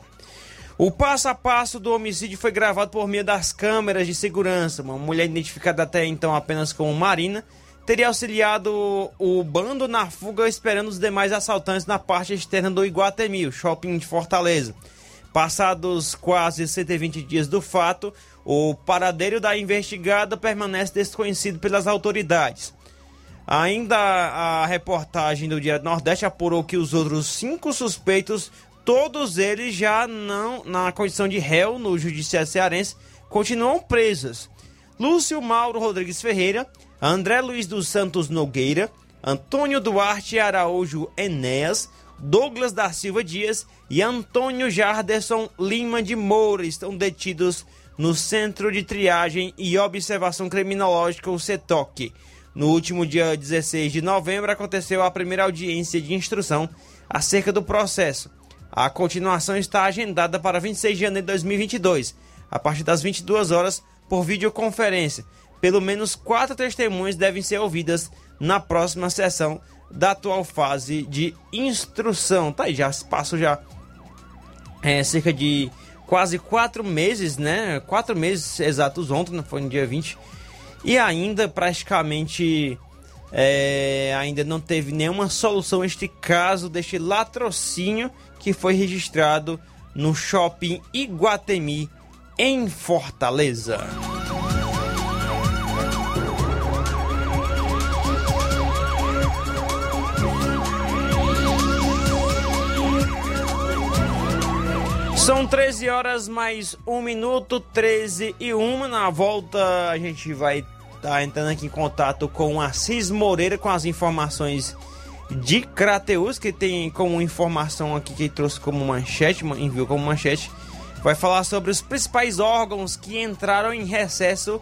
O passo a passo do homicídio foi gravado por meio das câmeras de segurança. Uma mulher identificada até então apenas como Marina teria auxiliado o bando na fuga esperando os demais assaltantes na parte externa do Iguatemi, o shopping de Fortaleza. Passados quase 120 dias do fato, o paradeiro da investigada permanece desconhecido pelas autoridades. Ainda a reportagem do Diário Nordeste apurou que os outros cinco suspeitos, todos eles já não na condição de réu no Judiciário Cearense, continuam presos. Lúcio Mauro Rodrigues Ferreira, André Luiz dos Santos Nogueira, Antônio Duarte Araújo Enéas, Douglas da Silva Dias e Antônio Jarderson Lima de Moura estão detidos no Centro de Triagem e Observação Criminológica, o CETOC no último dia 16 de novembro aconteceu a primeira audiência de instrução acerca do processo. A continuação está agendada para 26 de janeiro de 2022, a partir das 22 horas, por videoconferência. Pelo menos quatro testemunhas devem ser ouvidas na próxima sessão da atual fase de instrução. Tá aí, já passou já é, cerca de quase quatro meses, né? Quatro meses exatos ontem, foi no dia 20 e ainda praticamente é, ainda não teve nenhuma solução este caso deste latrocínio que foi registrado no shopping Iguatemi em Fortaleza. São 13 horas mais um minuto, 13 e 1. Na volta a gente vai estar tá entrando aqui em contato com Assis Moreira com as informações de Crateus, que tem como informação aqui que trouxe como manchete, enviou como manchete. Vai falar sobre os principais órgãos que entraram em recesso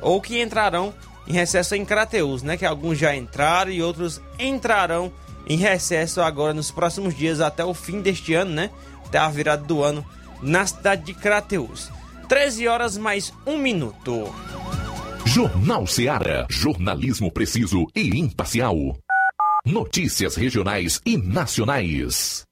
ou que entrarão em recesso em Crateus, né? Que alguns já entraram e outros entrarão em recesso agora nos próximos dias até o fim deste ano, né? Até a virada do ano na cidade de Crateus. 13 horas mais um minuto. Jornal Seara. Jornalismo preciso e imparcial. Notícias regionais e nacionais.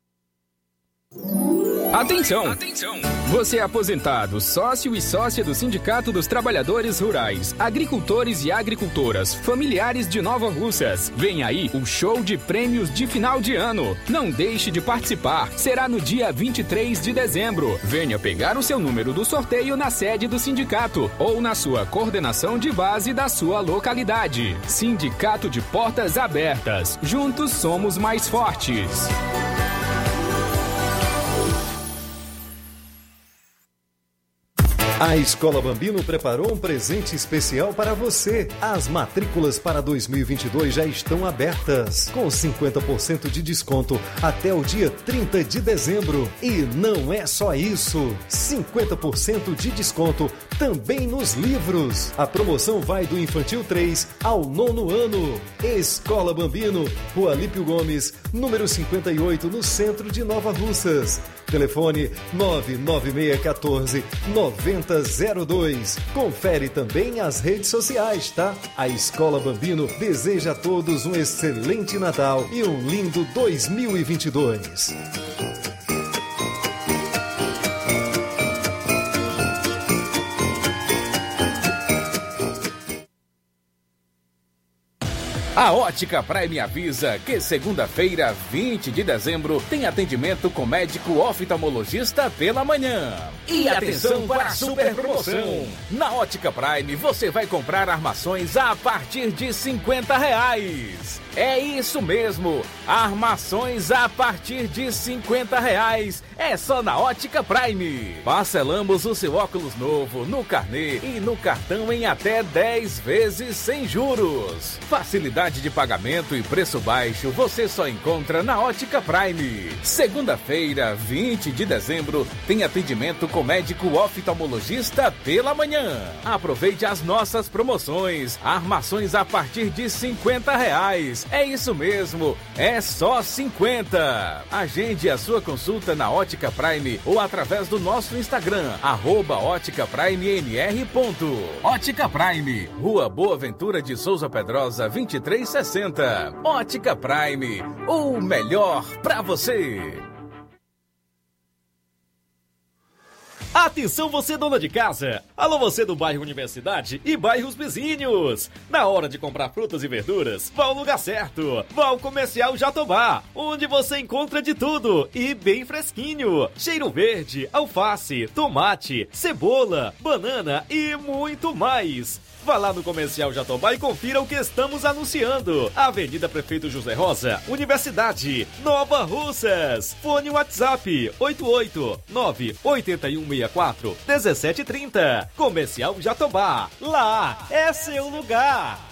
Atenção! Atenção! Você é aposentado, sócio e sócia do Sindicato dos Trabalhadores Rurais, Agricultores e Agricultoras, familiares de Nova Russas. Vem aí o show de prêmios de final de ano. Não deixe de participar. Será no dia 23 de dezembro. Venha pegar o seu número do sorteio na sede do sindicato ou na sua coordenação de base da sua localidade. Sindicato de Portas Abertas. Juntos somos mais fortes. A Escola Bambino preparou um presente especial para você. As matrículas para 2022 já estão abertas, com 50% de desconto até o dia 30 de dezembro. E não é só isso: 50% de desconto também nos livros. A promoção vai do infantil 3 ao nono ano. Escola Bambino, Rua Lípio Gomes, número 58, no centro de Nova Russas. Telefone 99614 9002. Confere também as redes sociais, tá? A Escola Bambino deseja a todos um excelente Natal e um lindo 2022. A Ótica Prime avisa que segunda-feira, 20 de dezembro, tem atendimento com médico oftalmologista pela manhã. E atenção para a super promoção! Na Ótica Prime você vai comprar armações a partir de 50 reais. É isso mesmo, armações a partir de 50 reais. É só na Ótica Prime. Parcelamos o seu óculos novo no carnê e no cartão em até 10 vezes sem juros. Facilidade de pagamento e preço baixo você só encontra na Ótica Prime. Segunda-feira, 20 de dezembro, tem atendimento com médico oftalmologista pela manhã. Aproveite as nossas promoções. Armações a partir de 50 reais. É isso mesmo, é só 50. Agende a sua consulta na Ótica Prime ou através do nosso Instagram, arroba Ótica Prime NR. Ótica Prime, Rua Boa Ventura de Souza Pedrosa, 2360. Ótica Prime, o melhor pra você. Atenção você dona de casa! Alô você do bairro Universidade e bairros vizinhos! Na hora de comprar frutas e verduras, vá ao lugar certo! Vá ao Comercial Jatobá, onde você encontra de tudo e bem fresquinho! Cheiro verde, alface, tomate, cebola, banana e muito mais! Vá lá no Comercial Jatobá e confira o que estamos anunciando. Avenida Prefeito José Rosa, Universidade, Nova Russas. Fone WhatsApp 889-8164 1730. Comercial Jatobá. Lá é seu lugar.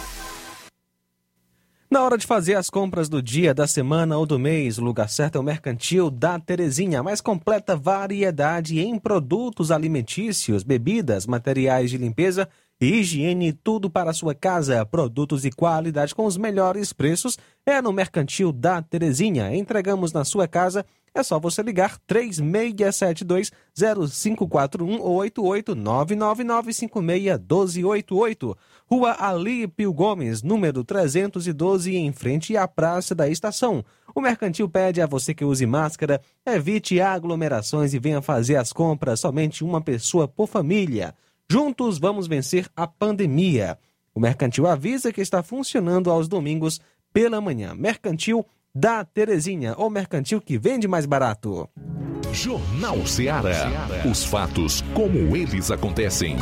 Na hora de fazer as compras do dia, da semana ou do mês, o lugar certo é o Mercantil da Terezinha. Mais completa variedade em produtos alimentícios, bebidas, materiais de limpeza e higiene, tudo para a sua casa. Produtos e qualidade com os melhores preços é no Mercantil da Terezinha. Entregamos na sua casa. É só você ligar 3672-0541 ou 88999561288. Rua Alípio Gomes, número 312, em frente à Praça da Estação. O Mercantil pede a você que use máscara, evite aglomerações e venha fazer as compras somente uma pessoa por família. Juntos vamos vencer a pandemia. O Mercantil avisa que está funcionando aos domingos pela manhã. Mercantil da Terezinha, ou mercantil que vende mais barato. Jornal Ceará. Os fatos como eles acontecem.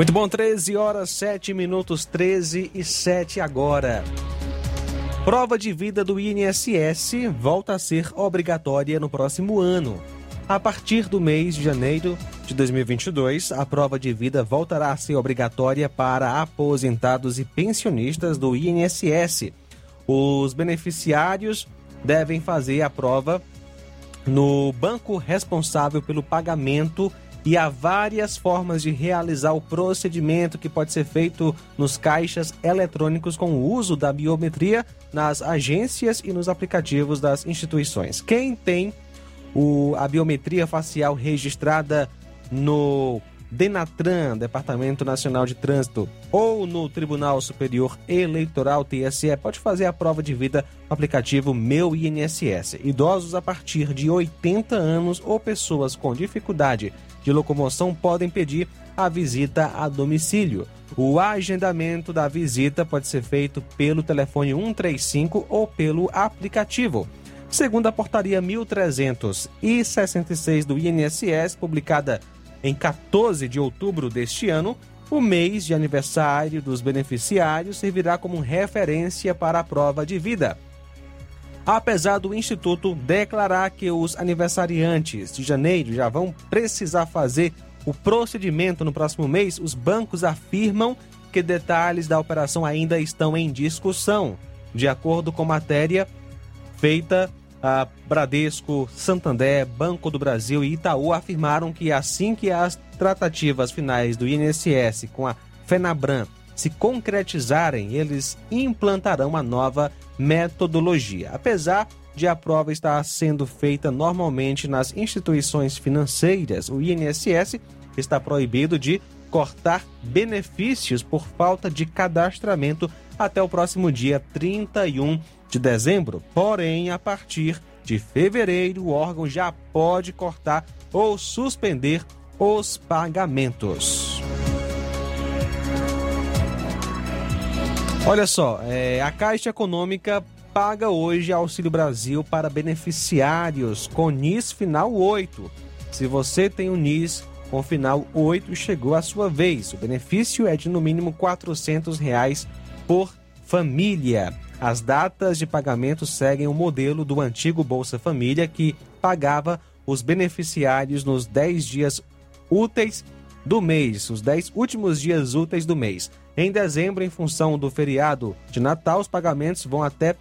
Muito bom, 13 horas, 7 minutos, 13 e 7 agora. Prova de vida do INSS volta a ser obrigatória no próximo ano. A partir do mês de janeiro de 2022, a prova de vida voltará a ser obrigatória para aposentados e pensionistas do INSS. Os beneficiários devem fazer a prova no banco responsável pelo pagamento e há várias formas de realizar o procedimento que pode ser feito nos caixas eletrônicos com o uso da biometria nas agências e nos aplicativos das instituições. Quem tem o, a biometria facial registrada no Denatran, Departamento Nacional de Trânsito, ou no Tribunal Superior Eleitoral TSE, pode fazer a prova de vida no aplicativo Meu INSS. Idosos a partir de 80 anos ou pessoas com dificuldade de locomoção podem pedir a visita a domicílio. O agendamento da visita pode ser feito pelo telefone 135 ou pelo aplicativo. Segundo a portaria 1366 do INSS, publicada em 14 de outubro deste ano, o mês de aniversário dos beneficiários servirá como referência para a prova de vida. Apesar do Instituto declarar que os aniversariantes de janeiro já vão precisar fazer o procedimento no próximo mês, os bancos afirmam que detalhes da operação ainda estão em discussão. De acordo com matéria feita a Bradesco, Santander, Banco do Brasil e Itaú afirmaram que assim que as tratativas finais do INSS com a Fenabran se concretizarem, eles implantarão a nova metodologia. Apesar de a prova estar sendo feita normalmente nas instituições financeiras, o INSS está proibido de cortar benefícios por falta de cadastramento até o próximo dia 31 de dezembro. Porém, a partir de fevereiro, o órgão já pode cortar ou suspender os pagamentos. Olha só, é, a Caixa Econômica paga hoje Auxílio Brasil para beneficiários com NIS final 8. Se você tem o NIS com final 8, chegou a sua vez. O benefício é de no mínimo 400 reais por família. As datas de pagamento seguem o modelo do antigo Bolsa Família, que pagava os beneficiários nos 10 dias úteis do mês, os 10 últimos dias úteis do mês. Em dezembro, em função do feriado de Natal, os pagamentos vão até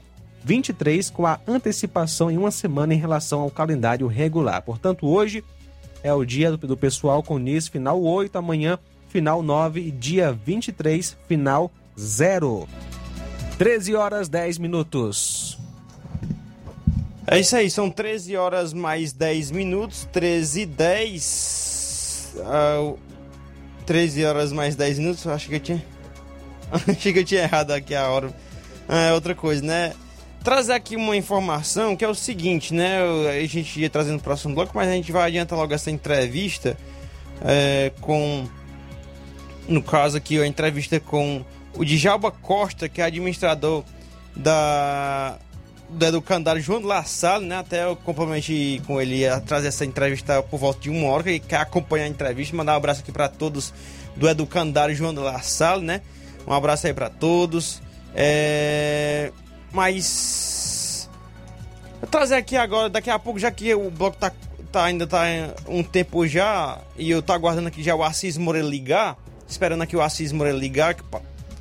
23, com a antecipação em uma semana em relação ao calendário regular. Portanto, hoje é o dia do pessoal com NIS final 8, amanhã final 9 e dia 23, final 0. 13 horas 10 minutos. É isso aí, são 13 horas mais 10 minutos, 13 e 10. Ah, 13 horas mais 10 minutos, acho que eu tinha. acho que eu tinha errado aqui a hora. É outra coisa, né? Trazer aqui uma informação que é o seguinte, né? A gente ia trazendo no próximo bloco, mas a gente vai adiantar logo essa entrevista é, com. No caso aqui, a entrevista com o Djalba Costa, que é administrador da do educandário João La Salle, né? Até eu comprometi com ele a trazer essa entrevista por volta de uma hora, que quer acompanhar a entrevista. Mandar um abraço aqui para todos do educandário João La Salle, né? Um abraço aí para todos. É... Mas vou trazer aqui agora, daqui a pouco, já que o bloco tá, tá ainda tá um tempo já e eu tô aguardando aqui já o Assis Moreira ligar, esperando aqui o Assis Moreira ligar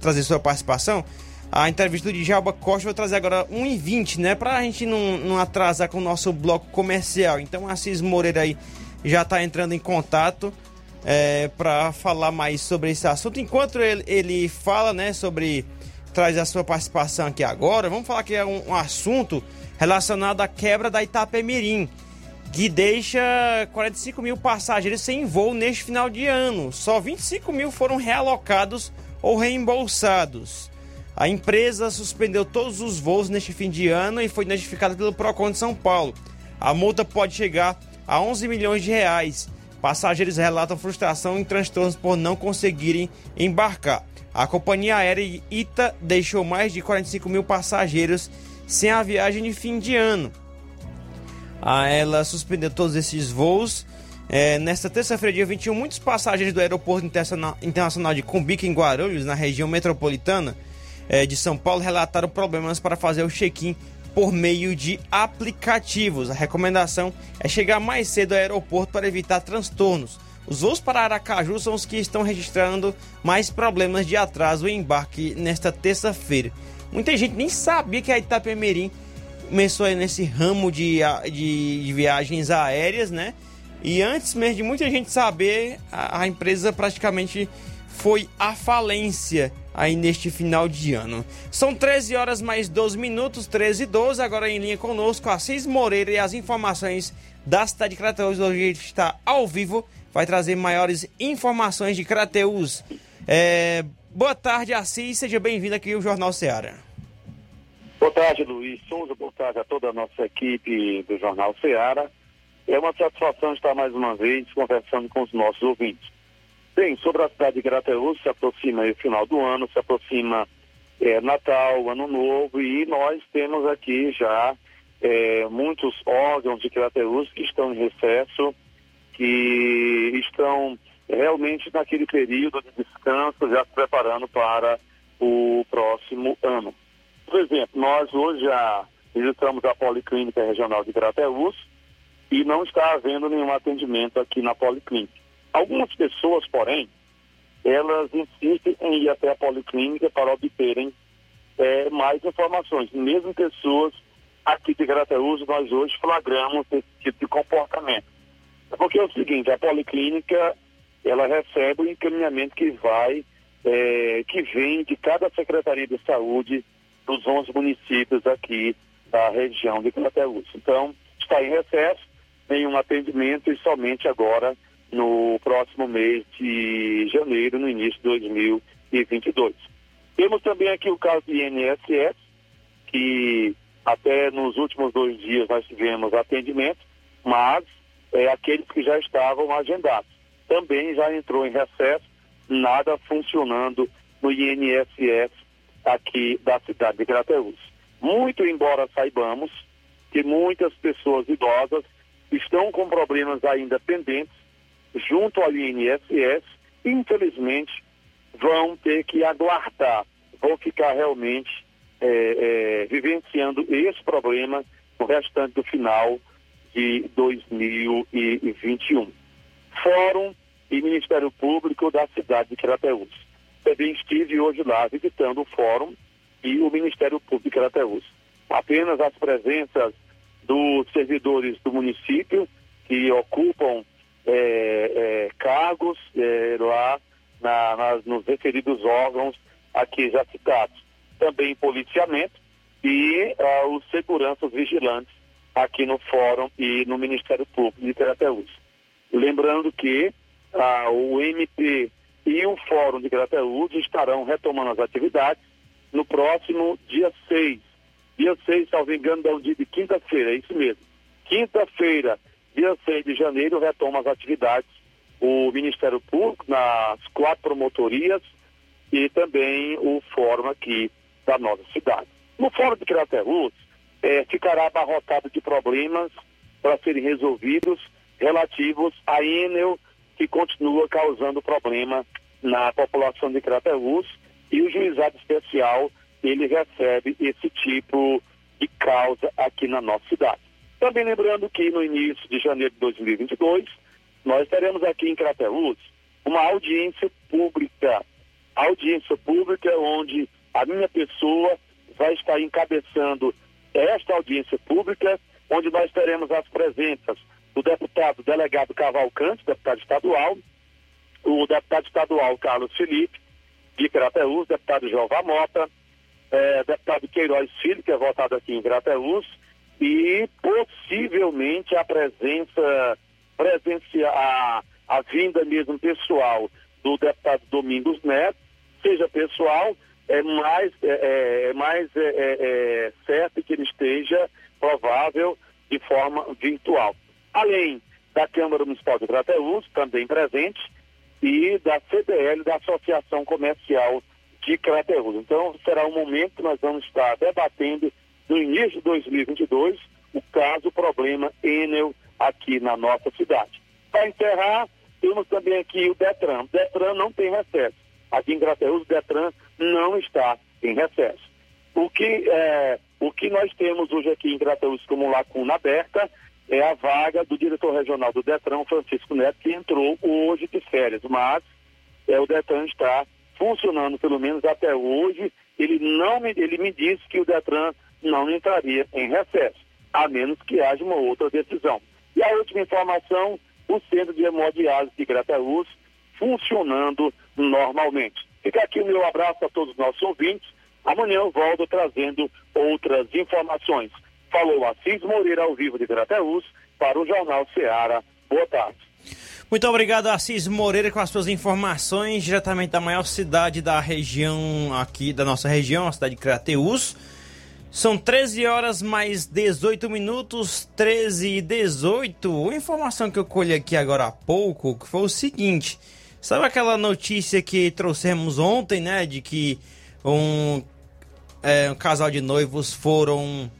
trazer sua participação. A entrevista do Djalba Costa vou trazer agora 1h20, né? Pra gente não, não atrasar com o nosso bloco comercial. Então, Assis Moreira aí já tá entrando em contato é, para falar mais sobre esse assunto. Enquanto ele, ele fala, né, sobre. traz a sua participação aqui agora, vamos falar que é um, um assunto relacionado à quebra da Itapemirim, que deixa 45 mil passageiros sem voo neste final de ano. Só 25 mil foram realocados ou reembolsados. A empresa suspendeu todos os voos neste fim de ano e foi notificada pelo Procon de São Paulo. A multa pode chegar a 11 milhões de reais. Passageiros relatam frustração e transtornos por não conseguirem embarcar. A companhia aérea ITA deixou mais de 45 mil passageiros sem a viagem de fim de ano. Ela suspendeu todos esses voos é, nesta terça-feira, dia 21, muitos passageiros do Aeroporto Internacional de Cumbica, em Guarulhos, na região metropolitana, eh, de São Paulo relataram problemas para fazer o check-in por meio de aplicativos. A recomendação é chegar mais cedo ao aeroporto para evitar transtornos. Os voos para Aracaju são os que estão registrando mais problemas de atraso e embarque nesta terça-feira. Muita gente nem sabia que a Itapemirim começou aí nesse ramo de, de, de, viagens aéreas, né? E antes mesmo de muita gente saber, a, a empresa praticamente foi à falência aí neste final de ano. São 13 horas mais 12 minutos, 13 e 12. Agora em linha conosco, Assis Moreira e as informações da cidade de Crateus. Hoje ele está ao vivo, vai trazer maiores informações de Crateus. É... Boa tarde, Assis. Seja bem-vindo aqui ao Jornal Ceará. Boa tarde, Luiz Souza. Boa tarde a toda a nossa equipe do Jornal Ceará. É uma satisfação estar mais uma vez conversando com os nossos ouvintes. Bem, sobre a cidade de Grateus, se aproxima o final do ano, se aproxima é, Natal, Ano Novo, e nós temos aqui já é, muitos órgãos de Grateus que estão em recesso, que estão realmente naquele período de descanso, já se preparando para o próximo ano. Por exemplo, nós hoje já visitamos a Policlínica Regional de Grateus e não está havendo nenhum atendimento aqui na Policlínica. Algumas pessoas, porém, elas insistem em ir até a Policlínica para obterem é, mais informações. Mesmo pessoas aqui de Grateus, nós hoje flagramos esse tipo de comportamento. Porque é o seguinte, a Policlínica, ela recebe o encaminhamento que vai, é, que vem de cada Secretaria de Saúde dos 11 municípios aqui da região de Crateús. Então, está em recesso, nenhum atendimento e somente agora no próximo mês de janeiro, no início de 2022. Temos também aqui o caso do INSS, que até nos últimos dois dias nós tivemos atendimento, mas é, aqueles que já estavam agendados. Também já entrou em recesso, nada funcionando no INSS aqui da cidade de Crateús. Muito embora saibamos que muitas pessoas idosas estão com problemas ainda pendentes junto ao INSS, infelizmente vão ter que aguardar, vão ficar realmente é, é, vivenciando esse problema no restante do final de 2021. Fórum e Ministério Público da cidade de Crateús também estive hoje lá visitando o fórum e o Ministério Público de Crateús. Apenas as presenças dos servidores do município que ocupam é, é, cargos é, lá na, nas, nos referidos órgãos aqui já citados. Também policiamento e ah, os seguranças vigilantes aqui no Fórum e no Ministério Público de Crateús. Lembrando que ah, o MP e o Fórum de Grateúd estarão retomando as atividades no próximo dia 6. Dia 6, salvo engano, é um dia de quinta-feira, é isso mesmo. Quinta-feira, dia 6 de janeiro, retoma as atividades o Ministério Público nas quatro promotorias e também o fórum aqui da nossa cidade. No fórum de Crateús, é, ficará abarrotado de problemas para serem resolvidos relativos à Enel que continua causando problema na população de Crateús e o juizado especial ele recebe esse tipo de causa aqui na nossa cidade. Também lembrando que no início de janeiro de 2022 nós teremos aqui em Crateús uma audiência pública, audiência pública onde a minha pessoa vai estar encabeçando esta audiência pública, onde nós teremos as presenças o deputado delegado Cavalcante, deputado estadual, o deputado estadual Carlos Felipe, de Crateús, deputado Jeová Mota, é, deputado Queiroz Filho, que é votado aqui em Crateús, e possivelmente a presença, presencia, a, a vinda mesmo pessoal do deputado Domingos Neto, seja pessoal, é mais, é, é, é mais é, é, é certo que ele esteja provável de forma virtual. Além da Câmara Municipal de Crateús, também presente, e da CDL, da Associação Comercial de Crateús. Então, será um momento que nós vamos estar debatendo no início de 2022 o caso, o problema Enel aqui na nossa cidade. Para encerrar, temos também aqui o Detran. O Detran não tem recesso. Aqui em Crateús, o Detran não está em recesso. O que, é, o que nós temos hoje aqui em Crateus como lacuna aberta é a vaga do diretor regional do Detran, Francisco Neto, que entrou hoje de férias, mas é, o Detran está funcionando, pelo menos até hoje. Ele, não me, ele me disse que o Detran não entraria em recesso, a menos que haja uma outra decisão. E a última informação, o Centro de Hemodiálise de Grateus funcionando normalmente. Fica aqui o meu abraço a todos os nossos ouvintes. Amanhã eu volto trazendo outras informações. Falou Assis Moreira ao vivo de Grateus para o Jornal Ceará. Boa tarde. Muito obrigado, Assis Moreira, com as suas informações diretamente da maior cidade da região aqui, da nossa região, a cidade de Crateus. São 13 horas mais 18 minutos, 13 e 18. Uma informação que eu colhi aqui agora há pouco, que foi o seguinte. Sabe aquela notícia que trouxemos ontem, né? De que um, é, um casal de noivos foram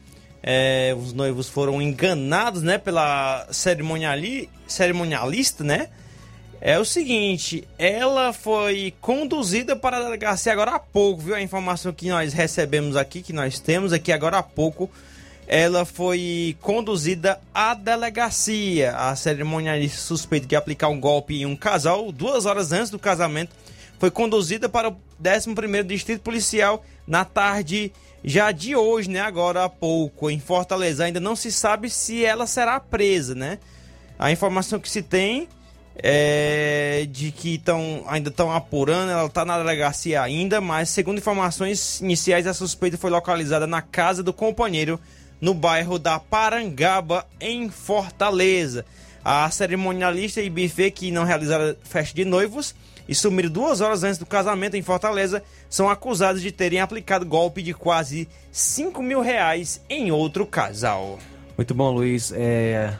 é, os noivos foram enganados, né, pela cerimoniali, cerimonialista, né? É o seguinte, ela foi conduzida para a delegacia agora há pouco, viu? A informação que nós recebemos aqui, que nós temos aqui agora há pouco, ela foi conduzida à delegacia. A cerimonialista suspeita de aplicar um golpe em um casal, duas horas antes do casamento, foi conduzida para o 11º Distrito Policial na tarde já de hoje, né? Agora há pouco, em Fortaleza. Ainda não se sabe se ela será presa, né? A informação que se tem é de que tão, ainda estão apurando, ela está na delegacia ainda, mas segundo informações iniciais, a suspeita foi localizada na casa do companheiro no bairro da Parangaba, em Fortaleza. A cerimonialista e buffet que não realizaram festa de noivos e sumiram duas horas antes do casamento em Fortaleza são acusados de terem aplicado golpe de quase 5 mil reais em outro casal. Muito bom, Luiz. É...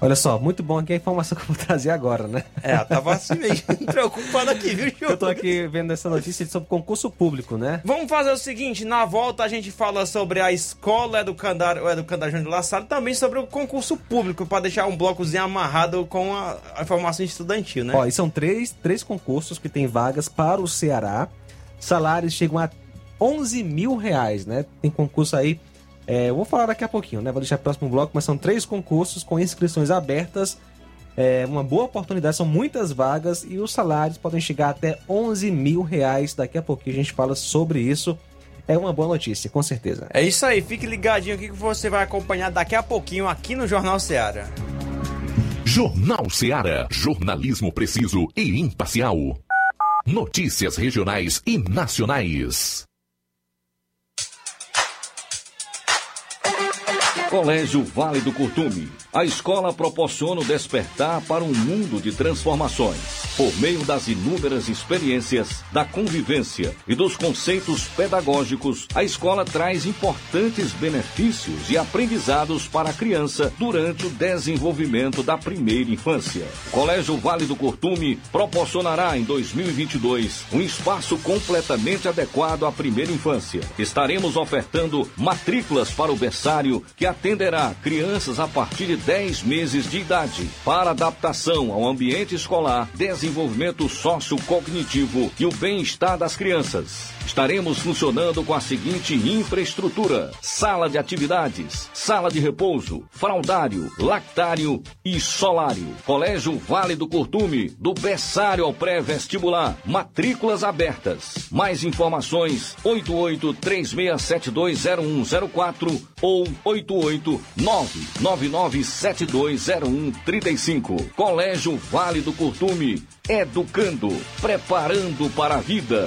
Olha só, muito bom aqui a informação que eu vou trazer agora, né? É, tava assim meio preocupado aqui, viu, Ju? Eu tô aqui vendo essa notícia sobre concurso público, né? Vamos fazer o seguinte, na volta a gente fala sobre a escola educandária, educandária Júnior Lassado e também sobre o concurso público, para deixar um blocozinho amarrado com a, a, informação estudantil, né? Ó, e são três, três concursos que tem vagas para o Ceará. Salários chegam a 11 mil reais, né? Tem concurso aí é, eu vou falar daqui a pouquinho, né? Vou deixar o próximo bloco, mas são três concursos com inscrições abertas. É uma boa oportunidade, são muitas vagas e os salários podem chegar até 11 mil reais. Daqui a pouquinho a gente fala sobre isso. É uma boa notícia, com certeza. É isso aí, fique ligadinho aqui que você vai acompanhar daqui a pouquinho aqui no Jornal Seara. Jornal Seara. Jornalismo preciso e imparcial. Notícias regionais e nacionais. Colégio Vale do Curtume. A escola proporciona o despertar para um mundo de transformações. Por meio das inúmeras experiências, da convivência e dos conceitos pedagógicos, a escola traz importantes benefícios e aprendizados para a criança durante o desenvolvimento da primeira infância. O Colégio Vale do Curtume proporcionará em 2022 um espaço completamente adequado à primeira infância. Estaremos ofertando matrículas para o berçário que atenderá crianças a partir de 10 meses de idade para adaptação ao ambiente escolar, desenvolvimento sociocognitivo e o bem-estar das crianças. Estaremos funcionando com a seguinte infraestrutura: sala de atividades, sala de repouso, fraldário, lactário e solário. Colégio Vale do Curtume, do berçário ao pré-vestibular. Matrículas abertas. Mais informações: 8836720104 ou 88999720135. Colégio Vale do Curtume, educando, preparando para a vida.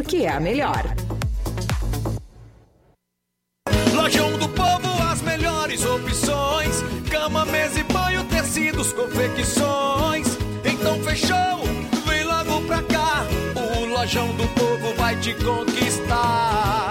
é a melhor. Lojão do Povo, as melhores opções: cama, mesa e banho, tecidos, confecções. Então fechou, vem logo pra cá. O Lojão do Povo vai te conquistar.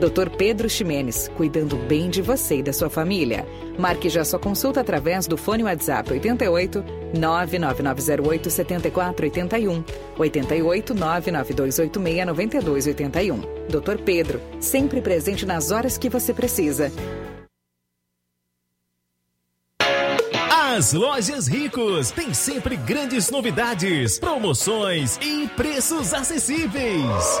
Dr. Pedro Ximenes, cuidando bem de você e da sua família. Marque já sua consulta através do fone WhatsApp 88 99908 7481 88 99286 9281. Dr. Pedro, sempre presente nas horas que você precisa. As lojas Ricos têm sempre grandes novidades, promoções e preços acessíveis.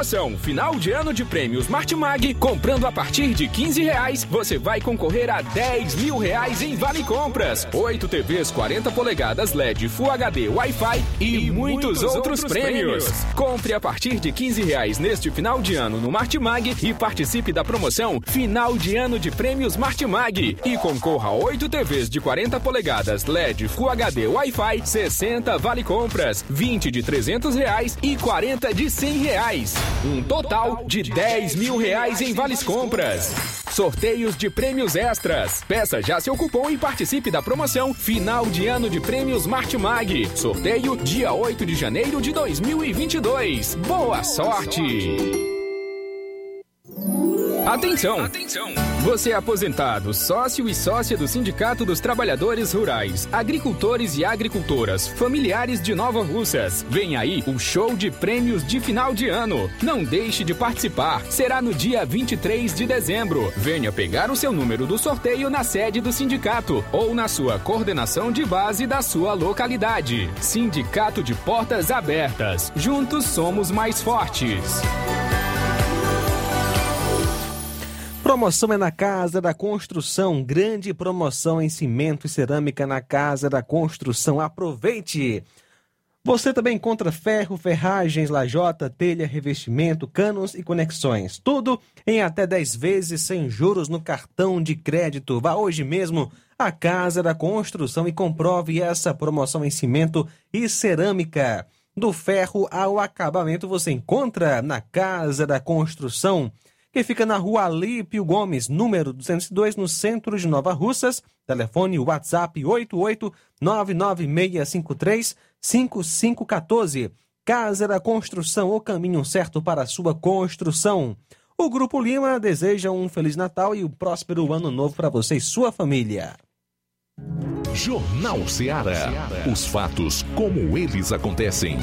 Promoção Final de Ano de Prêmios Martimag, comprando a partir de 15 reais, você vai concorrer a 10 mil reais em Vale Compras, 8 TVs 40 polegadas LED Full HD Wi-Fi e, e muitos, muitos, outros, outros prêmios. prêmios. Compre a partir de 15 reais neste final de ano no Martimag e participe da promoção Final de Ano de Prêmios Martimag e concorra a 8 TVs de 40 polegadas LED Full HD Wi-Fi, 60 Vale Compras, 20 de 300 reais e 40 de 100 reais. Um total de 10 mil reais em vales compras. Sorteios de prêmios extras. Peça já seu cupom e participe da promoção Final de Ano de Prêmios Martimag. Sorteio dia 8 de janeiro de 2022. Boa sorte! Atenção! Atenção! Você é aposentado, sócio e sócia do Sindicato dos Trabalhadores Rurais, Agricultores e Agricultoras, familiares de Nova Russas. Vem aí o show de prêmios de final de ano. Não deixe de participar. Será no dia 23 de dezembro. Venha pegar o seu número do sorteio na sede do sindicato ou na sua coordenação de base da sua localidade. Sindicato de Portas Abertas. Juntos somos mais fortes. Promoção é na Casa da Construção. Grande promoção em cimento e cerâmica na Casa da Construção. Aproveite! Você também encontra ferro, ferragens, lajota, telha, revestimento, canos e conexões. Tudo em até 10 vezes sem juros no cartão de crédito. Vá hoje mesmo à Casa da Construção e comprove essa promoção em cimento e cerâmica. Do ferro ao acabamento você encontra na Casa da Construção que fica na rua Alípio Gomes, número 202, no centro de Nova Russas. Telefone WhatsApp 88996535514. Casa da Construção, o caminho certo para a sua construção. O Grupo Lima deseja um Feliz Natal e um próspero Ano Novo para você e sua família. Jornal Ceará. Os fatos como eles acontecem.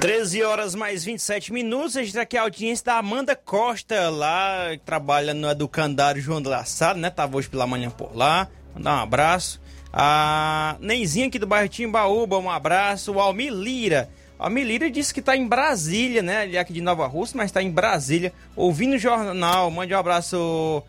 Treze horas mais 27 minutos. A gente tá aqui a audiência da Amanda Costa, lá, que trabalha no Educandário João de Laçado, né? Tava hoje pela manhã por lá. Mandar um abraço. A Neizinha aqui do bairro Timbaúba, um abraço. O Almir Lira. O Almir Lira disse que tá em Brasília, né? Ele é aqui de Nova Rússia, mas tá em Brasília, ouvindo o jornal. Mande um abraço,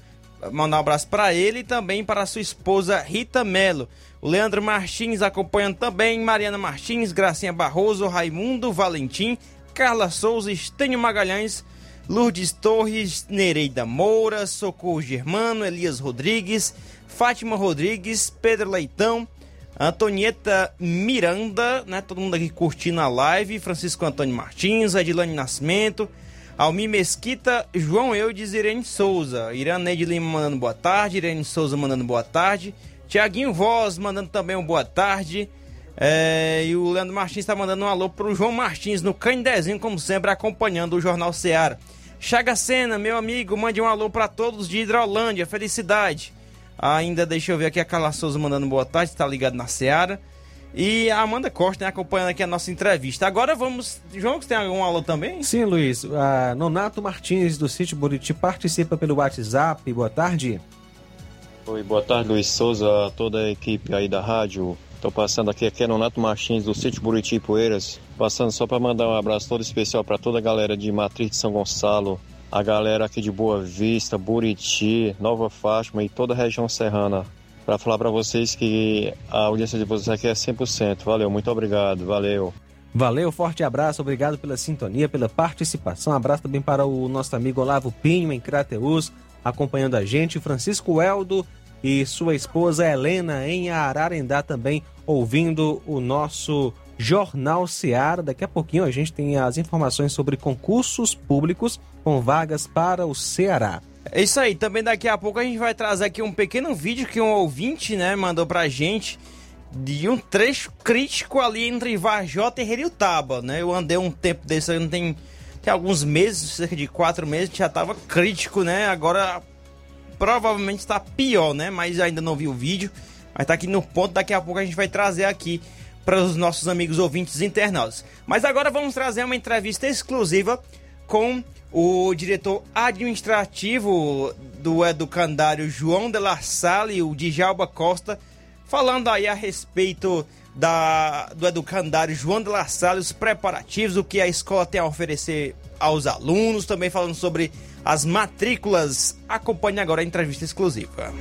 mandar um abraço para ele e também para sua esposa Rita Melo. O Leandro Martins acompanhando também, Mariana Martins, Gracinha Barroso, Raimundo Valentim, Carla Souza, Estênio Magalhães, Lourdes Torres, Nereida Moura, Socorro Germano, Elias Rodrigues, Fátima Rodrigues, Pedro Leitão, Antonieta Miranda, né? Todo mundo aqui curtindo a live, Francisco Antônio Martins, Edilane Nascimento, Almi Mesquita, João Eudes, Irene Souza, Iraneide Lima mandando boa tarde, Irene Souza mandando boa tarde, Tiaguinho Voz mandando também um boa tarde. É, e o Leandro Martins está mandando um alô pro João Martins no Candezinho, como sempre, acompanhando o Jornal Seara. Chaga Sena, meu amigo, mande um alô para todos de Hidrolândia, felicidade. Ainda deixa eu ver aqui a Carla Souza mandando boa tarde, está ligado na Seara. E a Amanda Costa, né, acompanhando aqui a nossa entrevista. Agora vamos. João, você tem algum alô também? Sim, Luiz. A Nonato Martins, do Sítio Buriti, participa pelo WhatsApp. Boa tarde. Oi, boa tarde, Luiz Souza, a toda a equipe aí da rádio. Estou passando aqui, aqui é Nonato Martins, do Sítio Buriti Poeiras. Passando só para mandar um abraço todo especial para toda a galera de Matriz de São Gonçalo, a galera aqui de Boa Vista, Buriti, Nova Fátima e toda a região serrana. Para falar para vocês que a audiência de vocês aqui é 100%. Valeu, muito obrigado, valeu. Valeu, forte abraço, obrigado pela sintonia, pela participação. abraço também para o nosso amigo Olavo Pinho, em Crateus, acompanhando a gente. Francisco Eldo e sua esposa Helena, em Ararendá, também ouvindo o nosso Jornal Seara. Daqui a pouquinho a gente tem as informações sobre concursos públicos com vagas para o Ceará. É isso aí, também daqui a pouco a gente vai trazer aqui um pequeno vídeo que um ouvinte, né, mandou pra gente de um trecho crítico ali entre Varjota e Heriutaba, né? Eu andei um tempo desse não tem, tem alguns meses, cerca de quatro meses, já tava crítico, né? Agora provavelmente está pior, né? Mas ainda não vi o vídeo, mas tá aqui no ponto, daqui a pouco a gente vai trazer aqui para os nossos amigos ouvintes internautas. Mas agora vamos trazer uma entrevista exclusiva com o diretor administrativo do educandário João de La Salle, o Djalba Costa, falando aí a respeito da, do educandário João de La Salle, os preparativos, o que a escola tem a oferecer aos alunos, também falando sobre as matrículas. Acompanhe agora a entrevista exclusiva.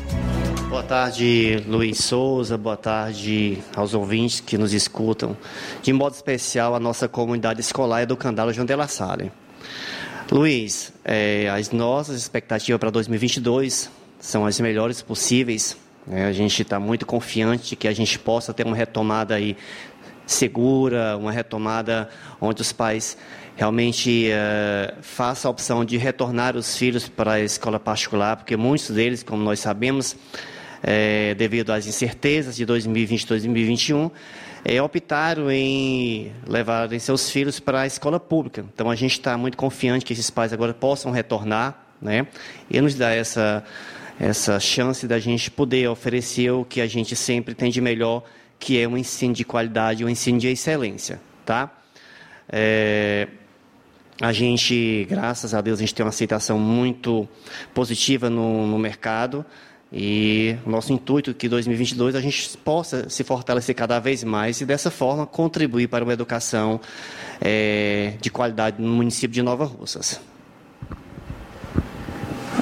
Boa tarde, Luiz Souza. Boa tarde aos ouvintes que nos escutam. De modo especial, a nossa comunidade escolar Educandário João de La Salle. Luiz, é, as nossas expectativas para 2022 são as melhores possíveis. Né? A gente está muito confiante que a gente possa ter uma retomada aí segura, uma retomada onde os pais realmente é, façam a opção de retornar os filhos para a escola particular, porque muitos deles, como nós sabemos, é, devido às incertezas de 2020 e 2021, é, optaram em levarem seus filhos para a escola pública. Então a gente está muito confiante que esses pais agora possam retornar, né? E nos dá essa essa chance da gente poder oferecer o que a gente sempre tem de melhor, que é um ensino de qualidade, um ensino de excelência, tá? É, a gente, graças a Deus, a gente tem uma aceitação muito positiva no, no mercado. E o nosso intuito é que 2022 a gente possa se fortalecer cada vez mais e dessa forma contribuir para uma educação é, de qualidade no município de Nova Russas.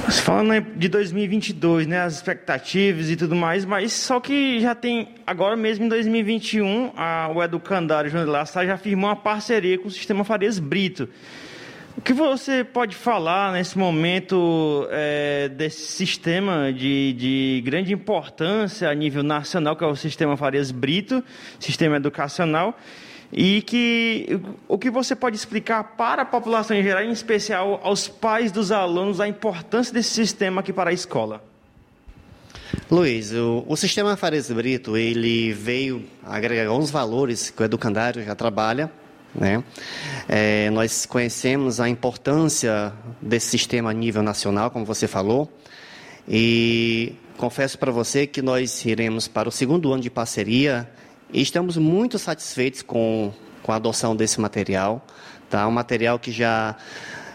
Falando de 2022, né, as expectativas e tudo mais, mas só que já tem, agora mesmo em 2021, a, o Educandário João de Laçar já firmou uma parceria com o Sistema Farias Brito. O que você pode falar nesse momento é, desse sistema de, de grande importância a nível nacional, que é o Sistema Farias Brito, sistema educacional, e que o que você pode explicar para a população em geral, em especial aos pais dos alunos, a importância desse sistema aqui para a escola? Luiz, o, o sistema Fares Brito, ele veio agregar alguns valores que o educandário já trabalha, né? É, nós conhecemos a importância desse sistema a nível nacional, como você falou, e confesso para você que nós iremos para o segundo ano de parceria e estamos muito satisfeitos com, com a adoção desse material. Tá? Um material que já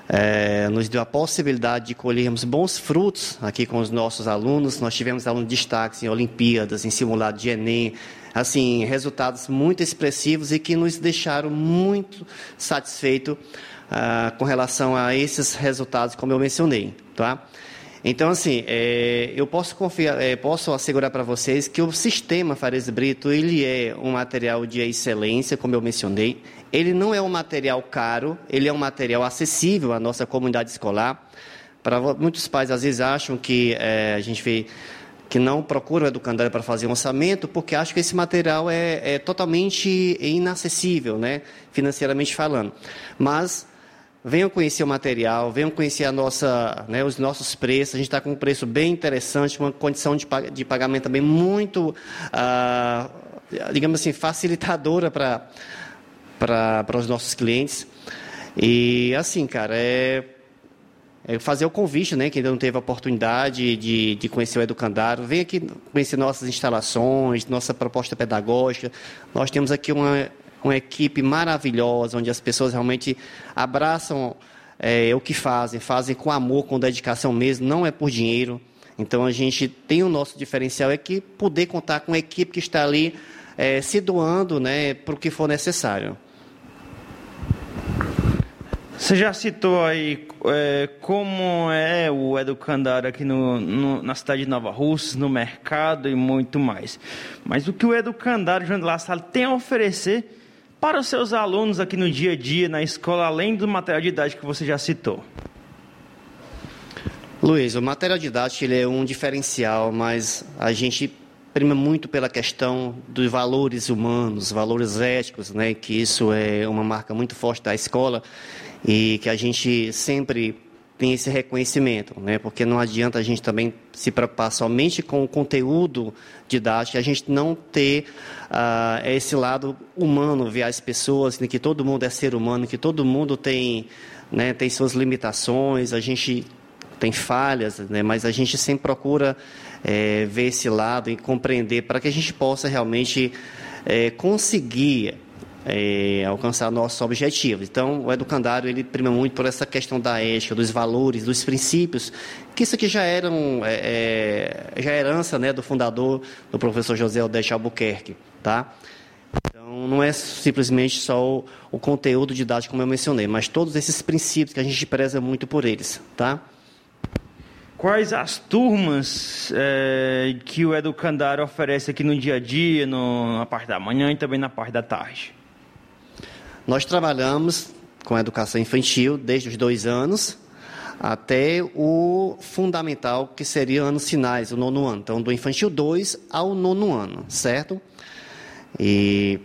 é, nos deu a possibilidade de colhermos bons frutos aqui com os nossos alunos. Nós tivemos alunos de destaques em Olimpíadas, em simulado de Enem, assim, resultados muito expressivos e que nos deixaram muito satisfeitos ah, com relação a esses resultados, como eu mencionei. Tá? Então, assim, é, eu posso, confiar, é, posso assegurar para vocês que o sistema Fares Brito ele é um material de excelência, como eu mencionei. Ele não é um material caro, ele é um material acessível à nossa comunidade escolar. Para muitos pais às vezes acham que é, a gente vê que não procuram educandário para fazer um orçamento, porque acham que esse material é, é totalmente inacessível, né, financeiramente falando. Mas venham conhecer o material, venham conhecer a nossa, né, os nossos preços. A gente está com um preço bem interessante, uma condição de, de pagamento também muito, ah, digamos assim, facilitadora para para os nossos clientes. E assim, cara, é, é, fazer o convite, né, que ainda não teve a oportunidade de, de conhecer o Educandário, vem aqui conhecer nossas instalações, nossa proposta pedagógica. Nós temos aqui uma, uma equipe maravilhosa, onde as pessoas realmente abraçam é, o que fazem, fazem com amor, com dedicação mesmo, não é por dinheiro. Então a gente tem o nosso diferencial é que poder contar com uma equipe que está ali é, se doando né, para o que for necessário. Você já citou aí é, como é o educandário aqui no, no, na cidade de Nova Russa, no mercado e muito mais. Mas o que o educandário João de La Salle tem a oferecer para os seus alunos aqui no dia a dia, na escola, além do material didático que você já citou? Luiz, o material didático ele é um diferencial, mas a gente prima muito pela questão dos valores humanos, valores éticos, né, que isso é uma marca muito forte da escola e que a gente sempre tem esse reconhecimento, né? Porque não adianta a gente também se preocupar somente com o conteúdo didático, a gente não ter uh, esse lado humano, ver as pessoas, né? que todo mundo é ser humano, que todo mundo tem, né, tem suas limitações, a gente tem falhas, né? Mas a gente sempre procura é, ver esse lado e compreender para que a gente possa realmente é, conseguir é, alcançar nossos objetivos. Então, o educandário ele prima muito por essa questão da ética, dos valores, dos princípios, que isso aqui já era um, é, é já é herança né, do fundador, do professor José Odete Albuquerque, tá? Então, não é simplesmente só o, o conteúdo didático, como eu mencionei, mas todos esses princípios que a gente preza muito por eles, tá? Quais as turmas é, que o Educandário oferece aqui no dia a dia, no, na parte da manhã e também na parte da tarde? Nós trabalhamos com a educação infantil desde os dois anos até o fundamental, que seria anos finais, o nono ano. Então, do infantil 2 ao nono ano, certo? E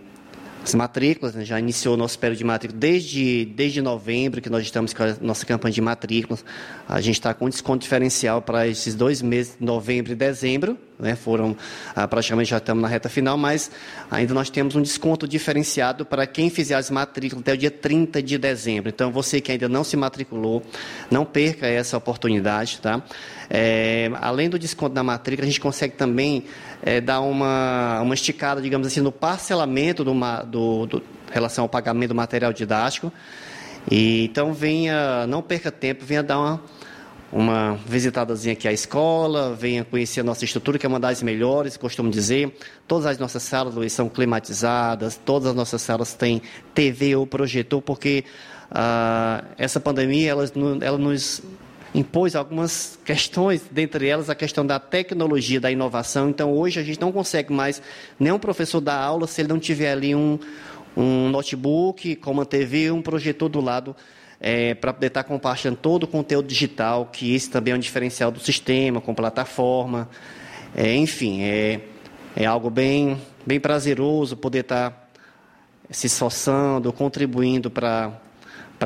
as matrículas, né, já iniciou o nosso período de matrícula desde, desde novembro, que nós estamos com a nossa campanha de matrículas. A gente está com desconto diferencial para esses dois meses, novembro e dezembro. Né, foram, ah, praticamente já estamos na reta final, mas ainda nós temos um desconto diferenciado para quem fizer as matrículas até o dia 30 de dezembro. Então, você que ainda não se matriculou, não perca essa oportunidade. Tá? É, além do desconto da matrícula, a gente consegue também é, dar uma, uma esticada, digamos assim, no parcelamento do, do, do relação ao pagamento do material didático. E, então venha, não perca tempo, venha dar uma, uma visitadazinha aqui à escola, venha conhecer a nossa estrutura, que é uma das melhores, costumo dizer. Todas as nossas salas Luiz, são climatizadas, todas as nossas salas têm TV ou projetor, porque ah, essa pandemia ela, ela nos impôs algumas questões, dentre elas a questão da tecnologia, da inovação. Então, hoje a gente não consegue mais nenhum professor dar aula se ele não tiver ali um, um notebook, com uma TV, um projetor do lado, é, para poder estar compartilhando todo o conteúdo digital, que esse também é um diferencial do sistema, com plataforma. É, enfim, é, é algo bem, bem prazeroso poder estar se esforçando, contribuindo para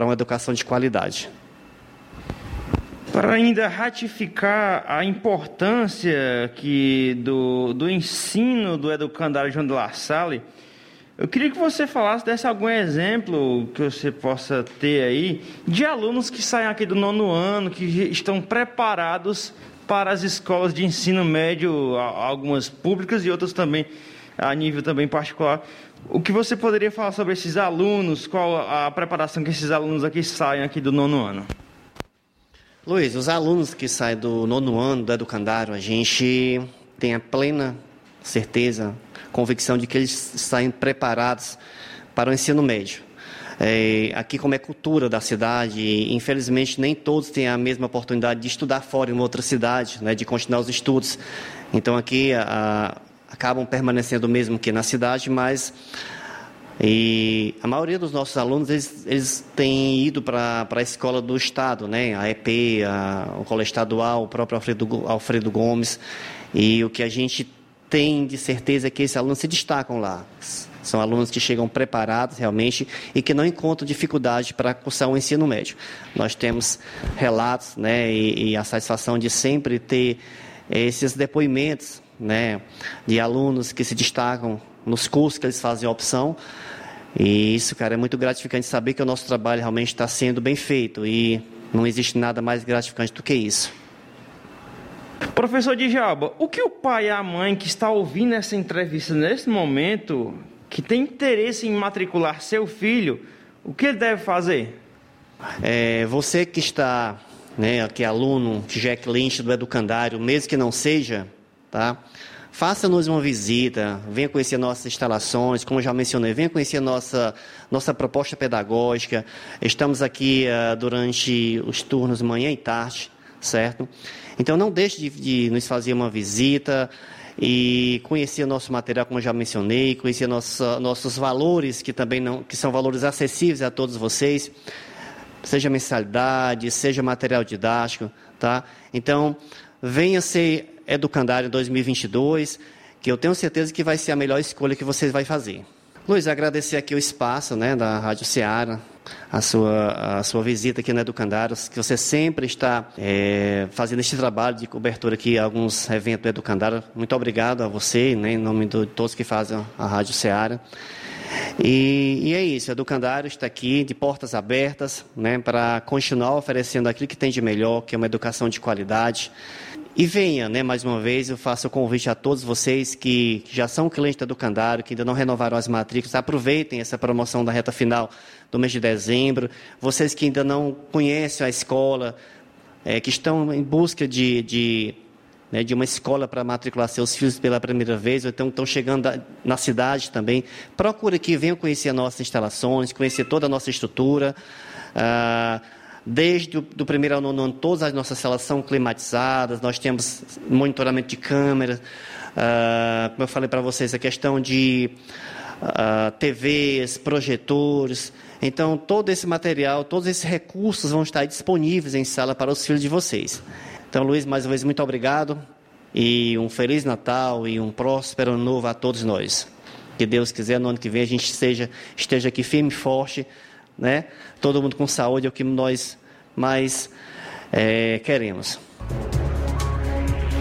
uma educação de qualidade. Para ainda ratificar a importância que do, do ensino do educandário João de La Salle, eu queria que você falasse, desse algum exemplo que você possa ter aí de alunos que saem aqui do nono ano, que estão preparados para as escolas de ensino médio, algumas públicas e outras também a nível também particular. O que você poderia falar sobre esses alunos? Qual a preparação que esses alunos aqui saem aqui do nono ano? Luiz, os alunos que saem do nono ano do educandário, a gente tem a plena certeza, convicção de que eles saem preparados para o ensino médio. É, aqui, como é cultura da cidade, infelizmente nem todos têm a mesma oportunidade de estudar fora em outra cidade, né, de continuar os estudos. Então, aqui a, acabam permanecendo mesmo que na cidade, mas e a maioria dos nossos alunos eles, eles têm ido para a escola do estado, né? A EP, a, o colégio estadual, o próprio Alfredo, Alfredo Gomes. E o que a gente tem de certeza é que esses alunos se destacam lá. São alunos que chegam preparados realmente e que não encontram dificuldade para cursar o ensino médio. Nós temos relatos né, e, e a satisfação de sempre ter esses depoimentos né, de alunos que se destacam nos cursos que eles fazem opção. E isso, cara, é muito gratificante saber que o nosso trabalho realmente está sendo bem feito e não existe nada mais gratificante do que isso. Professor Djalba, o que o pai e a mãe que está ouvindo essa entrevista nesse momento, que tem interesse em matricular seu filho, o que ele deve fazer? É, você que está, né, que é aluno Jack Lynch do Educandário, mesmo que não seja, tá? Faça-nos uma visita, venha conhecer nossas instalações, como já mencionei, venha conhecer nossa, nossa proposta pedagógica. Estamos aqui uh, durante os turnos manhã e tarde, certo? Então não deixe de, de nos fazer uma visita e conhecer nosso material, como já mencionei, conhecer nossos valores, que também não, que são valores acessíveis a todos vocês, seja mensalidade, seja material didático, tá? Então, venha ser Educandário 2022, que eu tenho certeza que vai ser a melhor escolha que vocês vão fazer. Luiz, agradecer aqui o espaço né, da Rádio Ceará, a sua, a sua visita aqui no Educandário, que você sempre está é, fazendo este trabalho de cobertura aqui alguns eventos do Educandário. Muito obrigado a você, né, em nome de todos que fazem a Rádio Ceará. E, e, é isso, Educandário está aqui de portas abertas né, para continuar oferecendo aquilo que tem de melhor, que é uma educação de qualidade. E venha, né, mais uma vez, eu faço o convite a todos vocês que já são clientes do Educandário, que ainda não renovaram as matrículas, aproveitem essa promoção da reta final do mês de dezembro. Vocês que ainda não conhecem a escola, é, que estão em busca de, de, né, de uma escola para matricular seus filhos pela primeira vez, ou então estão chegando na cidade também, procure aqui, venham conhecer as nossas instalações, conhecer toda a nossa estrutura. Ah, Desde o do primeiro ao nono ano, todas as nossas salas são climatizadas, nós temos monitoramento de câmeras, uh, como eu falei para vocês, a questão de uh, ah, TVs, projetores. Então, todo esse material, todos esses recursos vão estar disponíveis em sala para os filhos de vocês. Então, Luiz, mais uma vez, muito obrigado e um Feliz Natal e um próspero ano novo a todos nós. Que Deus quiser, no ano que vem a gente esteja, esteja aqui firme e forte né? Todo mundo com saúde é o que nós mais é, queremos.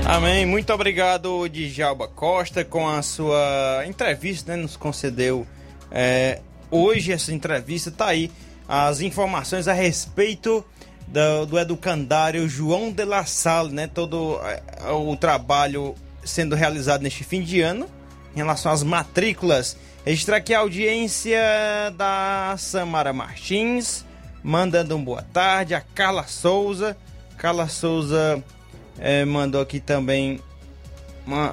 Amém. Muito obrigado, Djalba Costa, com a sua entrevista, né? Nos concedeu é, hoje essa entrevista. Tá aí as informações a respeito do, do educandário João de La Salle, né? Todo é, o trabalho sendo realizado neste fim de ano em relação às matrículas Registrar aqui a audiência da Samara Martins, mandando um boa tarde. A Carla Souza. Carla Souza é, mandou aqui também.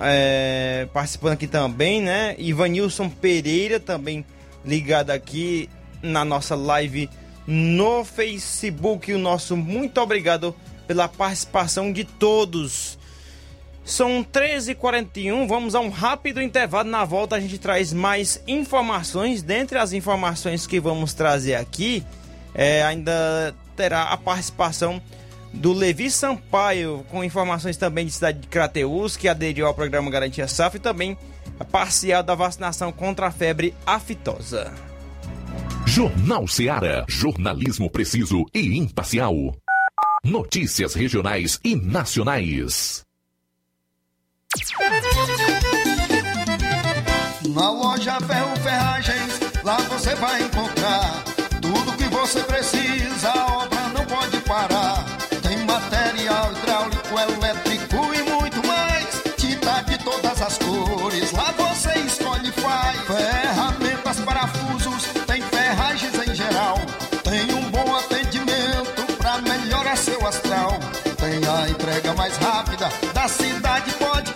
É, participando aqui também, né? Ivanilson Pereira também ligado aqui na nossa live no Facebook. O nosso muito obrigado pela participação de todos. São 13h41, vamos a um rápido intervalo. Na volta a gente traz mais informações. Dentre as informações que vamos trazer aqui, é, ainda terá a participação do Levi Sampaio, com informações também de cidade de Crateus, que aderiu ao programa Garantia Safra, e também a parcial da vacinação contra a febre aftosa. Jornal Seara. Jornalismo preciso e imparcial. Notícias regionais e nacionais. Na loja Ferro Ferragens, lá você vai encontrar tudo que você precisa, a obra não pode parar. Tem material hidráulico, elétrico e muito mais. Tinta de todas as cores, lá você escolhe e faz. Ferramentas, parafusos, tem ferragens em geral. Tem um bom atendimento pra melhorar seu astral. Tem a entrega mais rápida da cidade, pode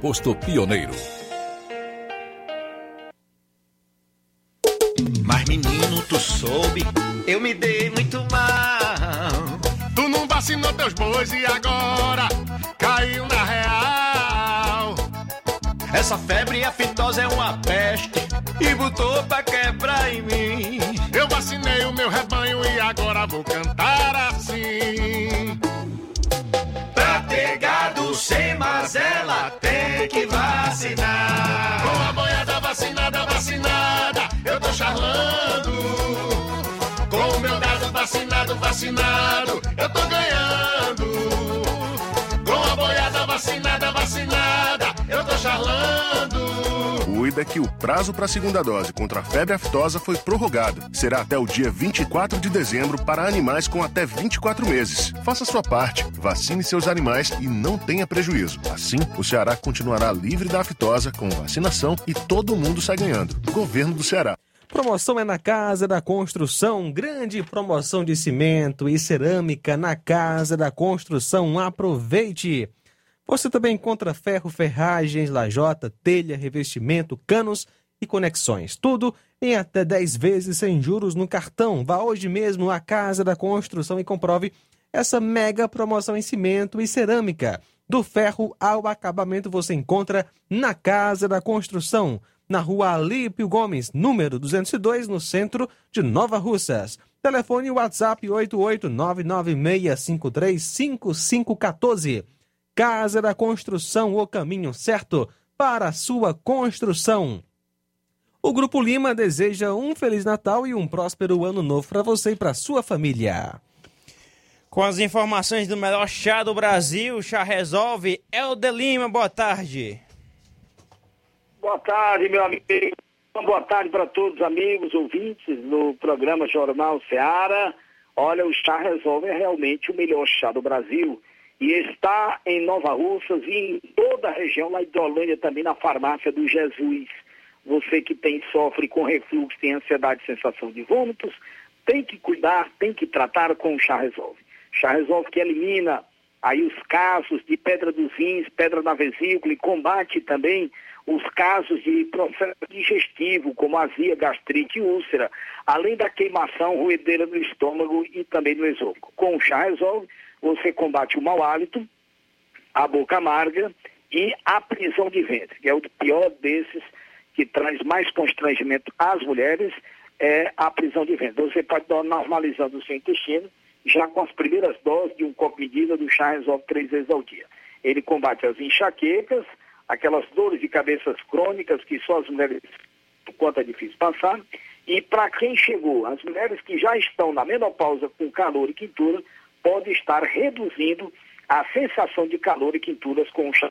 posto Pioneiro. Mas menino, tu soube, eu me dei muito mal. Tu não vacinou teus bois e agora caiu na real. Essa febre aftosa é uma peste e botou pra quebrar em mim. Eu vacinei o meu rebanho e agora vou cantar assim. Pra ter gado sem mazela tem que vacinar. Com a boiada vacinada, vacinada, eu tô charlando. Com o meu gado vacinado, vacinado, eu tô ganhando. Cuida que o prazo para a segunda dose contra a febre aftosa foi prorrogado. Será até o dia 24 de dezembro para animais com até 24 meses. Faça sua parte, vacine seus animais e não tenha prejuízo. Assim, o Ceará continuará livre da aftosa com vacinação e todo mundo sai ganhando. Governo do Ceará. Promoção é na Casa da Construção. Grande promoção de cimento e cerâmica na Casa da Construção. Aproveite! Você também encontra ferro, ferragens, lajota, telha, revestimento, canos e conexões. Tudo em até 10 vezes sem juros no cartão. Vá hoje mesmo à Casa da Construção e comprove essa mega promoção em cimento e cerâmica. Do ferro ao acabamento você encontra na Casa da Construção, na rua Alípio Gomes, número 202, no centro de Nova Russas. Telefone WhatsApp 88996535514. Casa da Construção, o caminho certo para a sua construção. O Grupo Lima deseja um Feliz Natal e um próspero Ano Novo para você e para sua família. Com as informações do melhor chá do Brasil, Chá Resolve, Helder Lima, boa tarde. Boa tarde, meu amigo. Boa tarde para todos os amigos, ouvintes no programa Jornal Seara. Olha, o Chá Resolve é realmente o melhor chá do Brasil e está em Nova Russas e em toda a região, de Hidrolândia, também na farmácia do Jesus. Você que tem sofre com refluxo, tem ansiedade, sensação de vômitos, tem que cuidar, tem que tratar com o Chá Resolve. Chá Resolve que elimina aí os casos de pedra dos rins, pedra na vesícula e combate também os casos de processo digestivo, como azia, gastrite e úlcera, além da queimação, ruedeira no estômago e também no esôfago. Com o chá resolve, você combate o mau hálito, a boca amarga e a prisão de ventre, que é o pior desses que traz mais constrangimento às mulheres, é a prisão de ventre. Você pode estar normalizando o seu intestino já com as primeiras doses de um copo medida do chá resolve três vezes ao dia. Ele combate as enxaquecas, aquelas dores de cabeças crônicas que só as mulheres, quanto é difícil passar. E para quem chegou, as mulheres que já estão na menopausa com calor e quintura, pode estar reduzindo a sensação de calor e quinturas com o chá.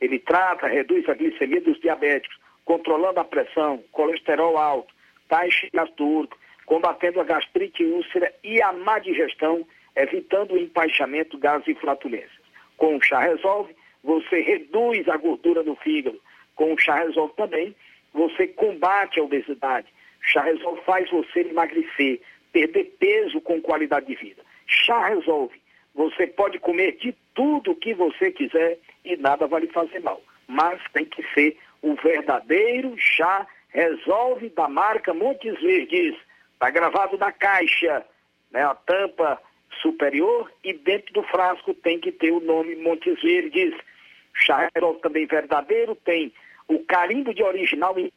Ele trata, reduz a glicemia dos diabéticos, controlando a pressão, colesterol alto, taxa turco, combatendo a gastrite úlcera e a má digestão, evitando o empaixamento, gases e flatulências. Com o chá resolve, você reduz a gordura no fígado. Com o chá resolve também, você combate a obesidade. Chá resolve faz você emagrecer, perder peso com qualidade de vida. Chá resolve. Você pode comer de tudo o que você quiser e nada vai lhe fazer mal. Mas tem que ser o verdadeiro chá resolve da marca Montes Verdes. Está gravado na caixa, né, a tampa superior e dentro do frasco tem que ter o nome Montes Verdes. Chá resolve também verdadeiro tem o carimbo de original em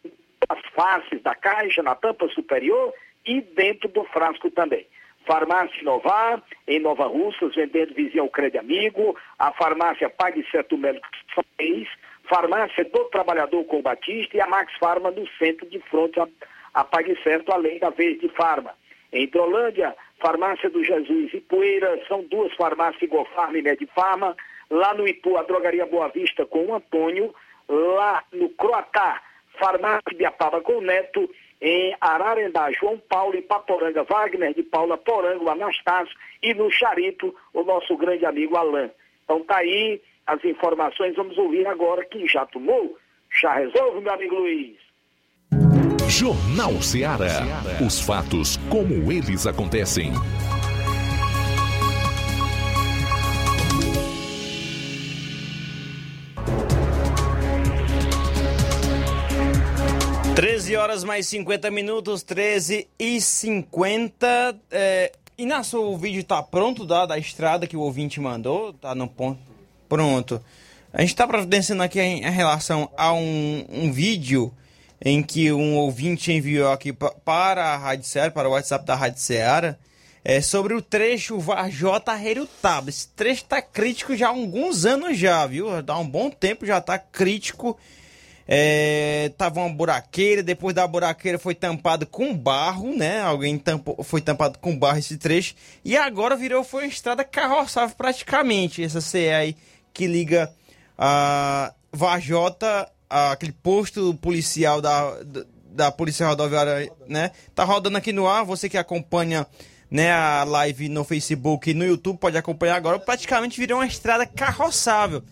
as faces da caixa, na tampa superior e dentro do frasco também. Farmácia Inovar, em Nova Russas, vendendo vizinho ao Crédito Amigo, a farmácia Pague Certo Médico São Luís, farmácia do Trabalhador com Batista e a Max Farma no centro de fronte a, a Pague Certo, além da Verde Farma. Em Hidrolândia, farmácia do Jesus e Poeira, são duas farmácias igual Farma e Medifarma, lá no Ipu, a Drogaria Boa Vista com o Antônio, lá no Croatá, farmácia de Apaba com o Neto, em Ararendá, João Paulo e Paporanga, Wagner de Paula Porango, Anastácio e no Charito, o nosso grande amigo Alain. Então tá aí as informações, vamos ouvir agora quem já tomou. Já resolve, meu amigo Luiz. Jornal Ceará. Os fatos como eles acontecem. Treze horas mais 50 minutos, 13 e 50. É, Inácio, o vídeo tá pronto da, da estrada que o ouvinte mandou? Tá no ponto. Pronto. A gente tá providenciando aqui em, em relação a um, um vídeo em que um ouvinte enviou aqui para a Rádio Ceará, para o WhatsApp da Rádio Ceará, é sobre o trecho Varjota Herutaba. Esse trecho tá crítico já há alguns anos já, viu? Há um bom tempo já tá crítico. É, tava uma buraqueira, depois da buraqueira foi tampado com barro, né? Alguém tampou, foi tampado com barro esse trecho. E agora virou, foi uma estrada carroçável praticamente, essa CE aí que liga a Varjota aquele posto policial da, da Polícia Rodoviária, né? Tá rodando aqui no ar, você que acompanha né, a live no Facebook e no YouTube pode acompanhar agora, praticamente virou uma estrada carroçável.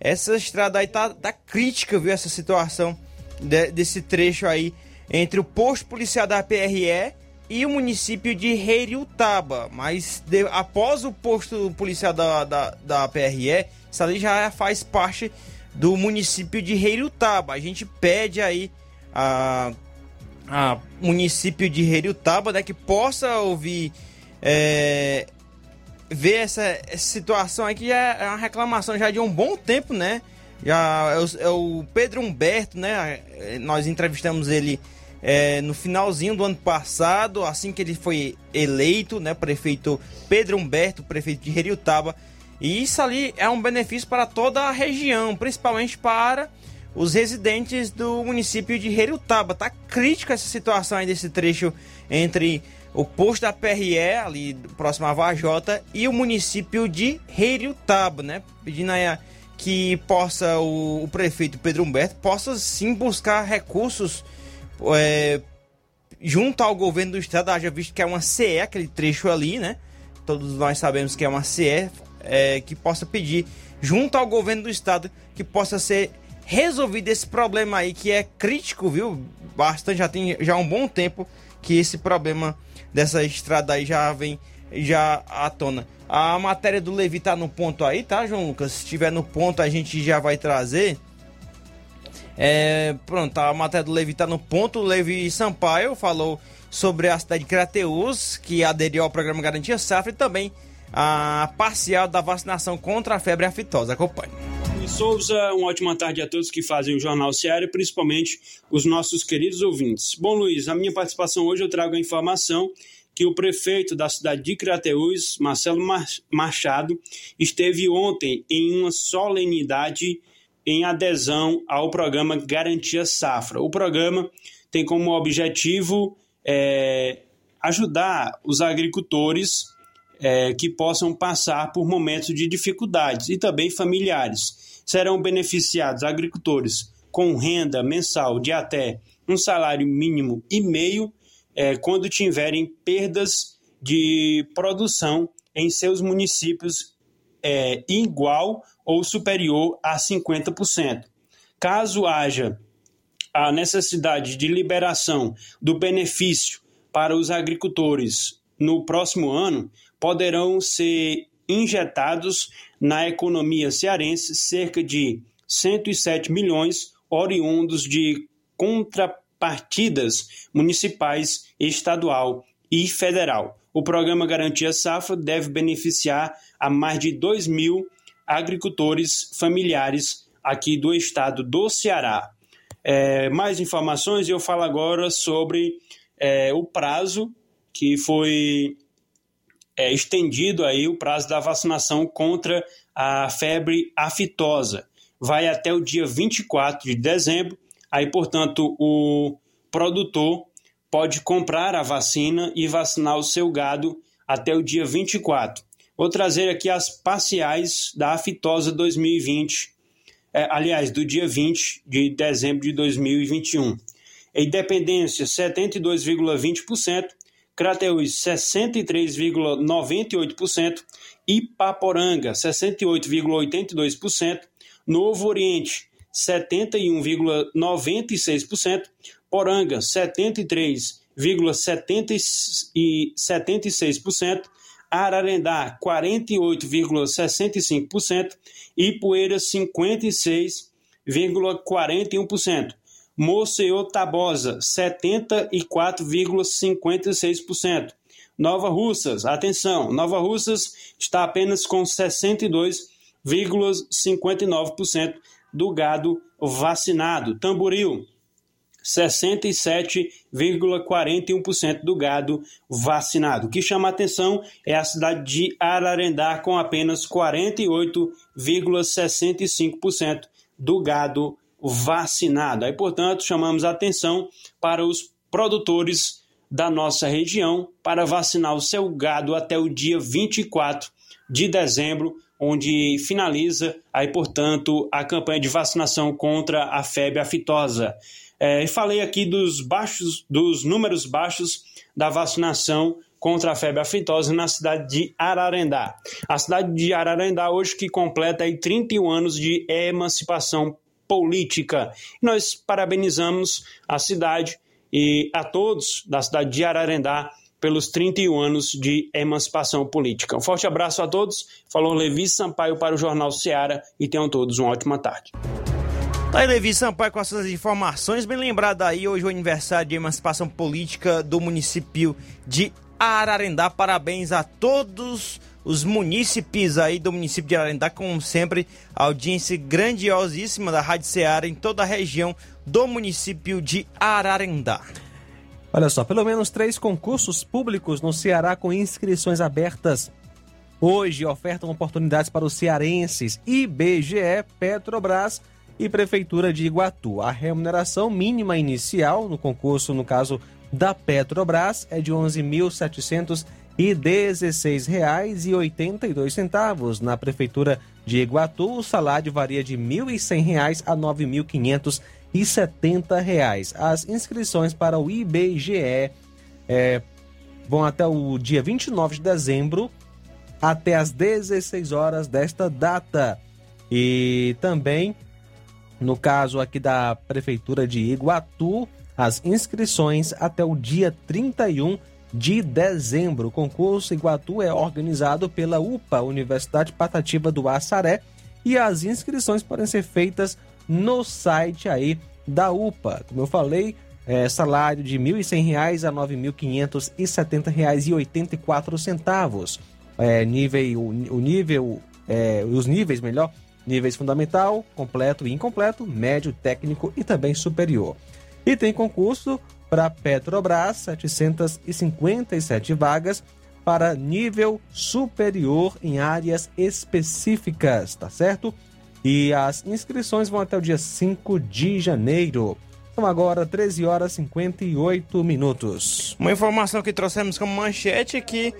Essa estrada aí tá, tá crítica, viu, essa situação de, desse trecho aí entre o posto policial da PRE e o município de Reiriutaba. Mas de, após o posto policial da, da, da PRE, isso ali já faz parte do município de Reiriutaba. A gente pede aí a, a município de Reiriutaba né, que possa ouvir, é, ver essa, essa situação aqui, já é uma reclamação já de um bom tempo, né? Já é o, é Pedro Humberto, né? Nós entrevistamos ele é, no finalzinho do ano passado, assim que ele foi eleito, né? Prefeito Pedro Humberto, prefeito de Reiriutaba. E isso ali é um benefício para toda a região, principalmente para os residentes do município de Herutaba. Tá crítica essa situação aí desse trecho entre o posto da PRE, ali próximo à Vajota, e o município de Herutaba, né? Pedindo aí que possa o, o, prefeito Pedro Humberto possa sim buscar recursos é, junto ao governo do estado, haja visto que é uma CE, aquele trecho ali, né? Todos nós sabemos que é uma CE, é, que possa pedir junto ao governo do estado que possa ser resolvido esse problema aí que é crítico, viu? Bastante, já tem já um bom tempo que esse problema dessa estrada aí já vem já à tona. A matéria do Levi tá no ponto aí, tá, João Lucas? Se estiver no ponto, a gente já vai trazer. É, pronto, a matéria do Levi tá no ponto. O Levi Sampaio falou sobre a cidade de Crateus, que aderiu ao programa Garantia Safra e também a parcial da vacinação contra a febre aftosa. Acompanhe. Souza, uma ótima tarde a todos que fazem o Jornal Seara e principalmente os nossos queridos ouvintes. Bom, Luiz, a minha participação hoje eu trago a informação que o prefeito da cidade de Crateús, Marcelo Machado, esteve ontem em uma solenidade em adesão ao programa Garantia Safra. O programa tem como objetivo é, ajudar os agricultores é, que possam passar por momentos de dificuldades e também familiares. Serão beneficiados agricultores com renda mensal de até um salário mínimo e meio é, quando tiverem perdas de produção em seus municípios é, igual ou superior a 50%. Caso haja a necessidade de liberação do benefício para os agricultores no próximo ano, poderão ser injetados na economia cearense cerca de 107 milhões oriundos de contrapartidas municipais, estadual e federal. O programa Garantia Safra deve beneficiar a mais de 2 mil agricultores familiares aqui do estado do Ceará. É, mais informações eu falo agora sobre é, o prazo que foi é, estendido aí o prazo da vacinação contra a febre aftosa. Vai até o dia 24 de dezembro. Aí, portanto, o produtor pode comprar a vacina e vacinar o seu gado até o dia 24. Vou trazer aqui as parciais da aftosa 2020, é, aliás, do dia 20 de dezembro de 2021. Independência, 72,20%, Crateús, 63,98%, Ipaporanga, 68,82%, Novo Oriente, 71,96%, Poranga, 73,76%, Ararendá 48,65% e Poeira 56,41%. Moceo Tabosa 74,56%. Nova Russas, atenção, Nova Russas está apenas com 62,59% do gado vacinado. Tamboril 67,41% do gado vacinado. O que chama a atenção é a cidade de Ararendá, com apenas 48,65% do gado vacinado. Aí, portanto, chamamos a atenção para os produtores da nossa região para vacinar o seu gado até o dia 24 de dezembro, onde finaliza aí, portanto, a campanha de vacinação contra a febre aftosa. É, falei aqui dos baixos, dos números baixos da vacinação contra a febre aftosa na cidade de Ararendá. A cidade de Ararendá hoje que completa aí 31 anos de emancipação política. Nós parabenizamos a cidade e a todos da cidade de Ararendá pelos 31 anos de emancipação política. Um forte abraço a todos. Falou Levi Sampaio para o Jornal Ceará e tenham todos uma ótima tarde. Tá aí, Levi Sampaio, com essas informações. Bem lembrado aí, hoje o aniversário de emancipação política do município de Ararendá. Parabéns a todos os munícipes aí do município de Ararendá, como sempre, audiência grandiosíssima da Rádio Ceará em toda a região do município de Ararendá. Olha só, pelo menos três concursos públicos no Ceará com inscrições abertas. Hoje ofertam oportunidades para os cearenses. IBGE, Petrobras e Prefeitura de Iguatu. A remuneração mínima inicial no concurso, no caso da Petrobras, é de R$ 11.716,82. Na Prefeitura de Iguatu, o salário varia de R$ 1.100 a R$ 9.570. As inscrições para o IBGE é, vão até o dia 29 de dezembro, até às 16 horas desta data. E também, no caso aqui da Prefeitura de Iguatu, as inscrições até o dia 31 de dezembro. O concurso Iguatu é organizado pela UPA, Universidade Patativa do Açaré, e as inscrições podem ser feitas no site aí da UPA. Como eu falei, é, salário de R$ 1.100 a R$ 9.570,84. É, nível, o nível, é, os níveis, melhor, níveis fundamental, completo e incompleto, médio, técnico e também superior. E tem concurso para Petrobras, 757 vagas para nível superior em áreas específicas, tá certo? E as inscrições vão até o dia 5 de janeiro. São agora 13 horas e 58 minutos. Uma informação que trouxemos como manchete é que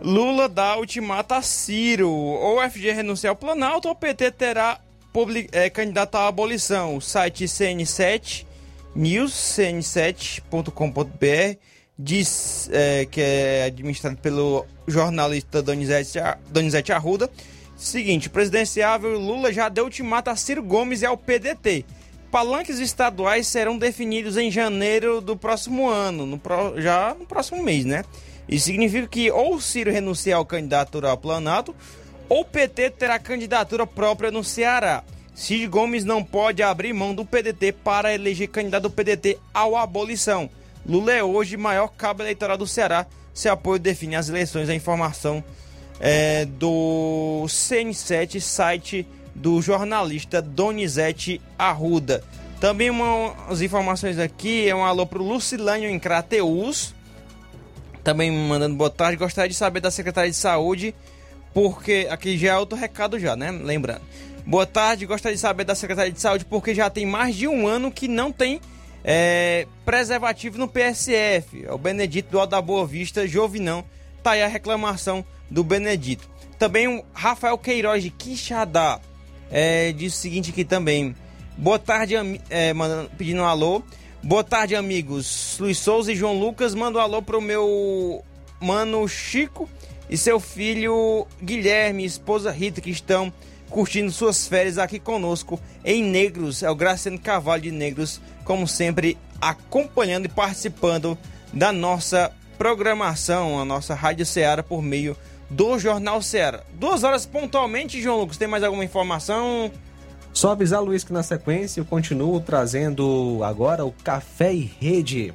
Lula dá ultimato a Ciro. Ou o FG renunciar ao Planalto, ou o PT terá public, é, candidato à abolição. O site CN7 News, cn7.com.br, diz é, que é administrado pelo jornalista Donizete, Donizete Arruda. Seguinte, presidenciável Lula já deu ultimato a Ciro Gomes e ao PDT. Palanques estaduais serão definidos em janeiro do próximo ano, no pro, já no próximo mês, né? Isso significa que ou Ciro renunciar ao candidatura ao Planalto, ou o PT terá candidatura própria no Ceará. Cid Gomes não pode abrir mão do PDT para eleger candidato do PDT ao abolição. Lula é hoje maior cabo eleitoral do Ceará. Seu apoio define as eleições. A informação é, do CN7, site do jornalista Donizete Arruda. Também umas informações aqui, é um alô para o Lucilânio em Crateus. Também mandando boa tarde. Gostaria de saber da secretária de saúde, porque aqui já é outro recado já, né? Lembrando. Boa tarde, gostaria de saber da secretária de saúde, porque já tem mais de um ano que não tem é, preservativo no PSF. É o Benedito do Alto da Boa Vista, Jovinão. Tá aí a reclamação do Benedito. Também o Rafael Queiroz de Quixadá é, diz o seguinte aqui também. Boa tarde, é, mandando, pedindo um alô. Boa tarde, amigos. Luiz Souza e João Lucas. Manda um alô pro meu mano Chico e seu filho Guilherme, esposa Rita, que estão curtindo suas férias aqui conosco em Negros. É o Graciano Carvalho de Negros, como sempre, acompanhando e participando da nossa programação, a nossa Rádio Ceará por meio do Jornal Ceará. Duas horas pontualmente, João Lucas, tem mais alguma informação? Só avisar, Luiz, que na sequência eu continuo trazendo agora o Café e Rede.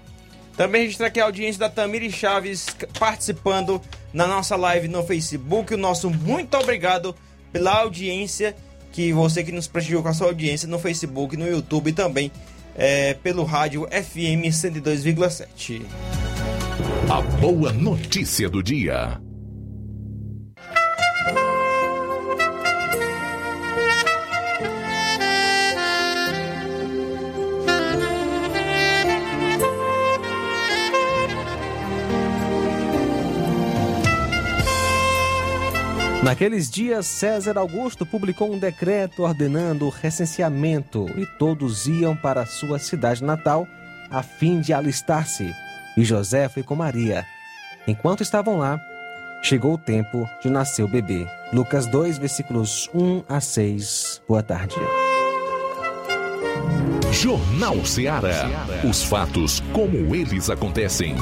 Também registrar aqui a audiência da Tamiri Chaves participando na nossa live no Facebook. O nosso muito obrigado pela audiência que você que nos prestigiou com a sua audiência no Facebook, no YouTube e também é, pelo rádio FM 102,7. A boa notícia do dia. Naqueles dias, César Augusto publicou um decreto ordenando o recenseamento e todos iam para sua cidade natal a fim de alistar-se. E José foi com Maria. Enquanto estavam lá, chegou o tempo de nascer o bebê. Lucas 2, versículos 1 a 6. Boa tarde. Jornal Ceará. Os fatos como eles acontecem.